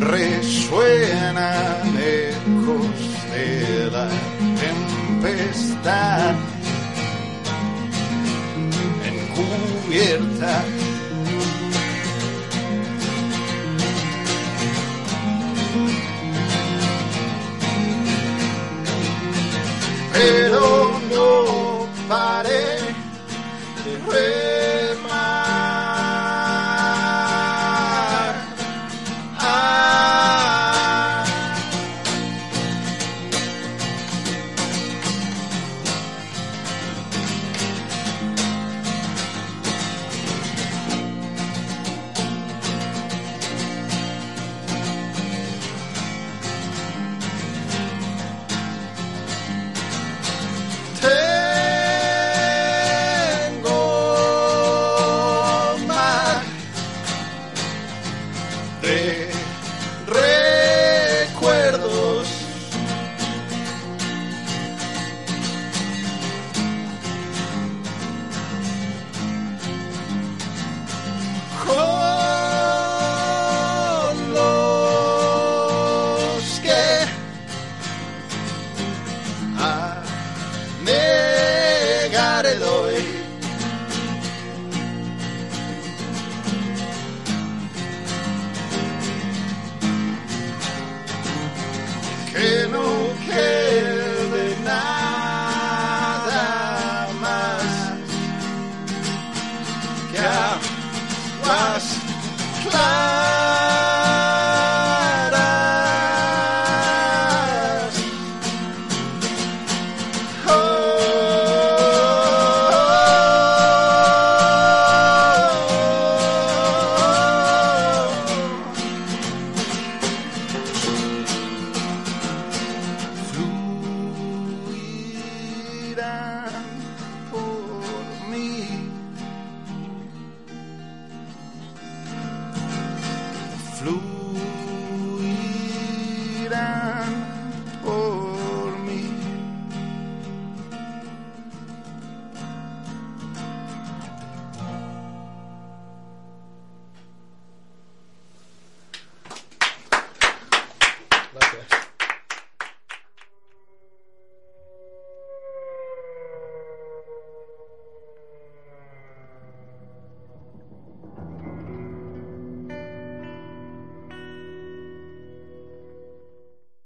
resuena.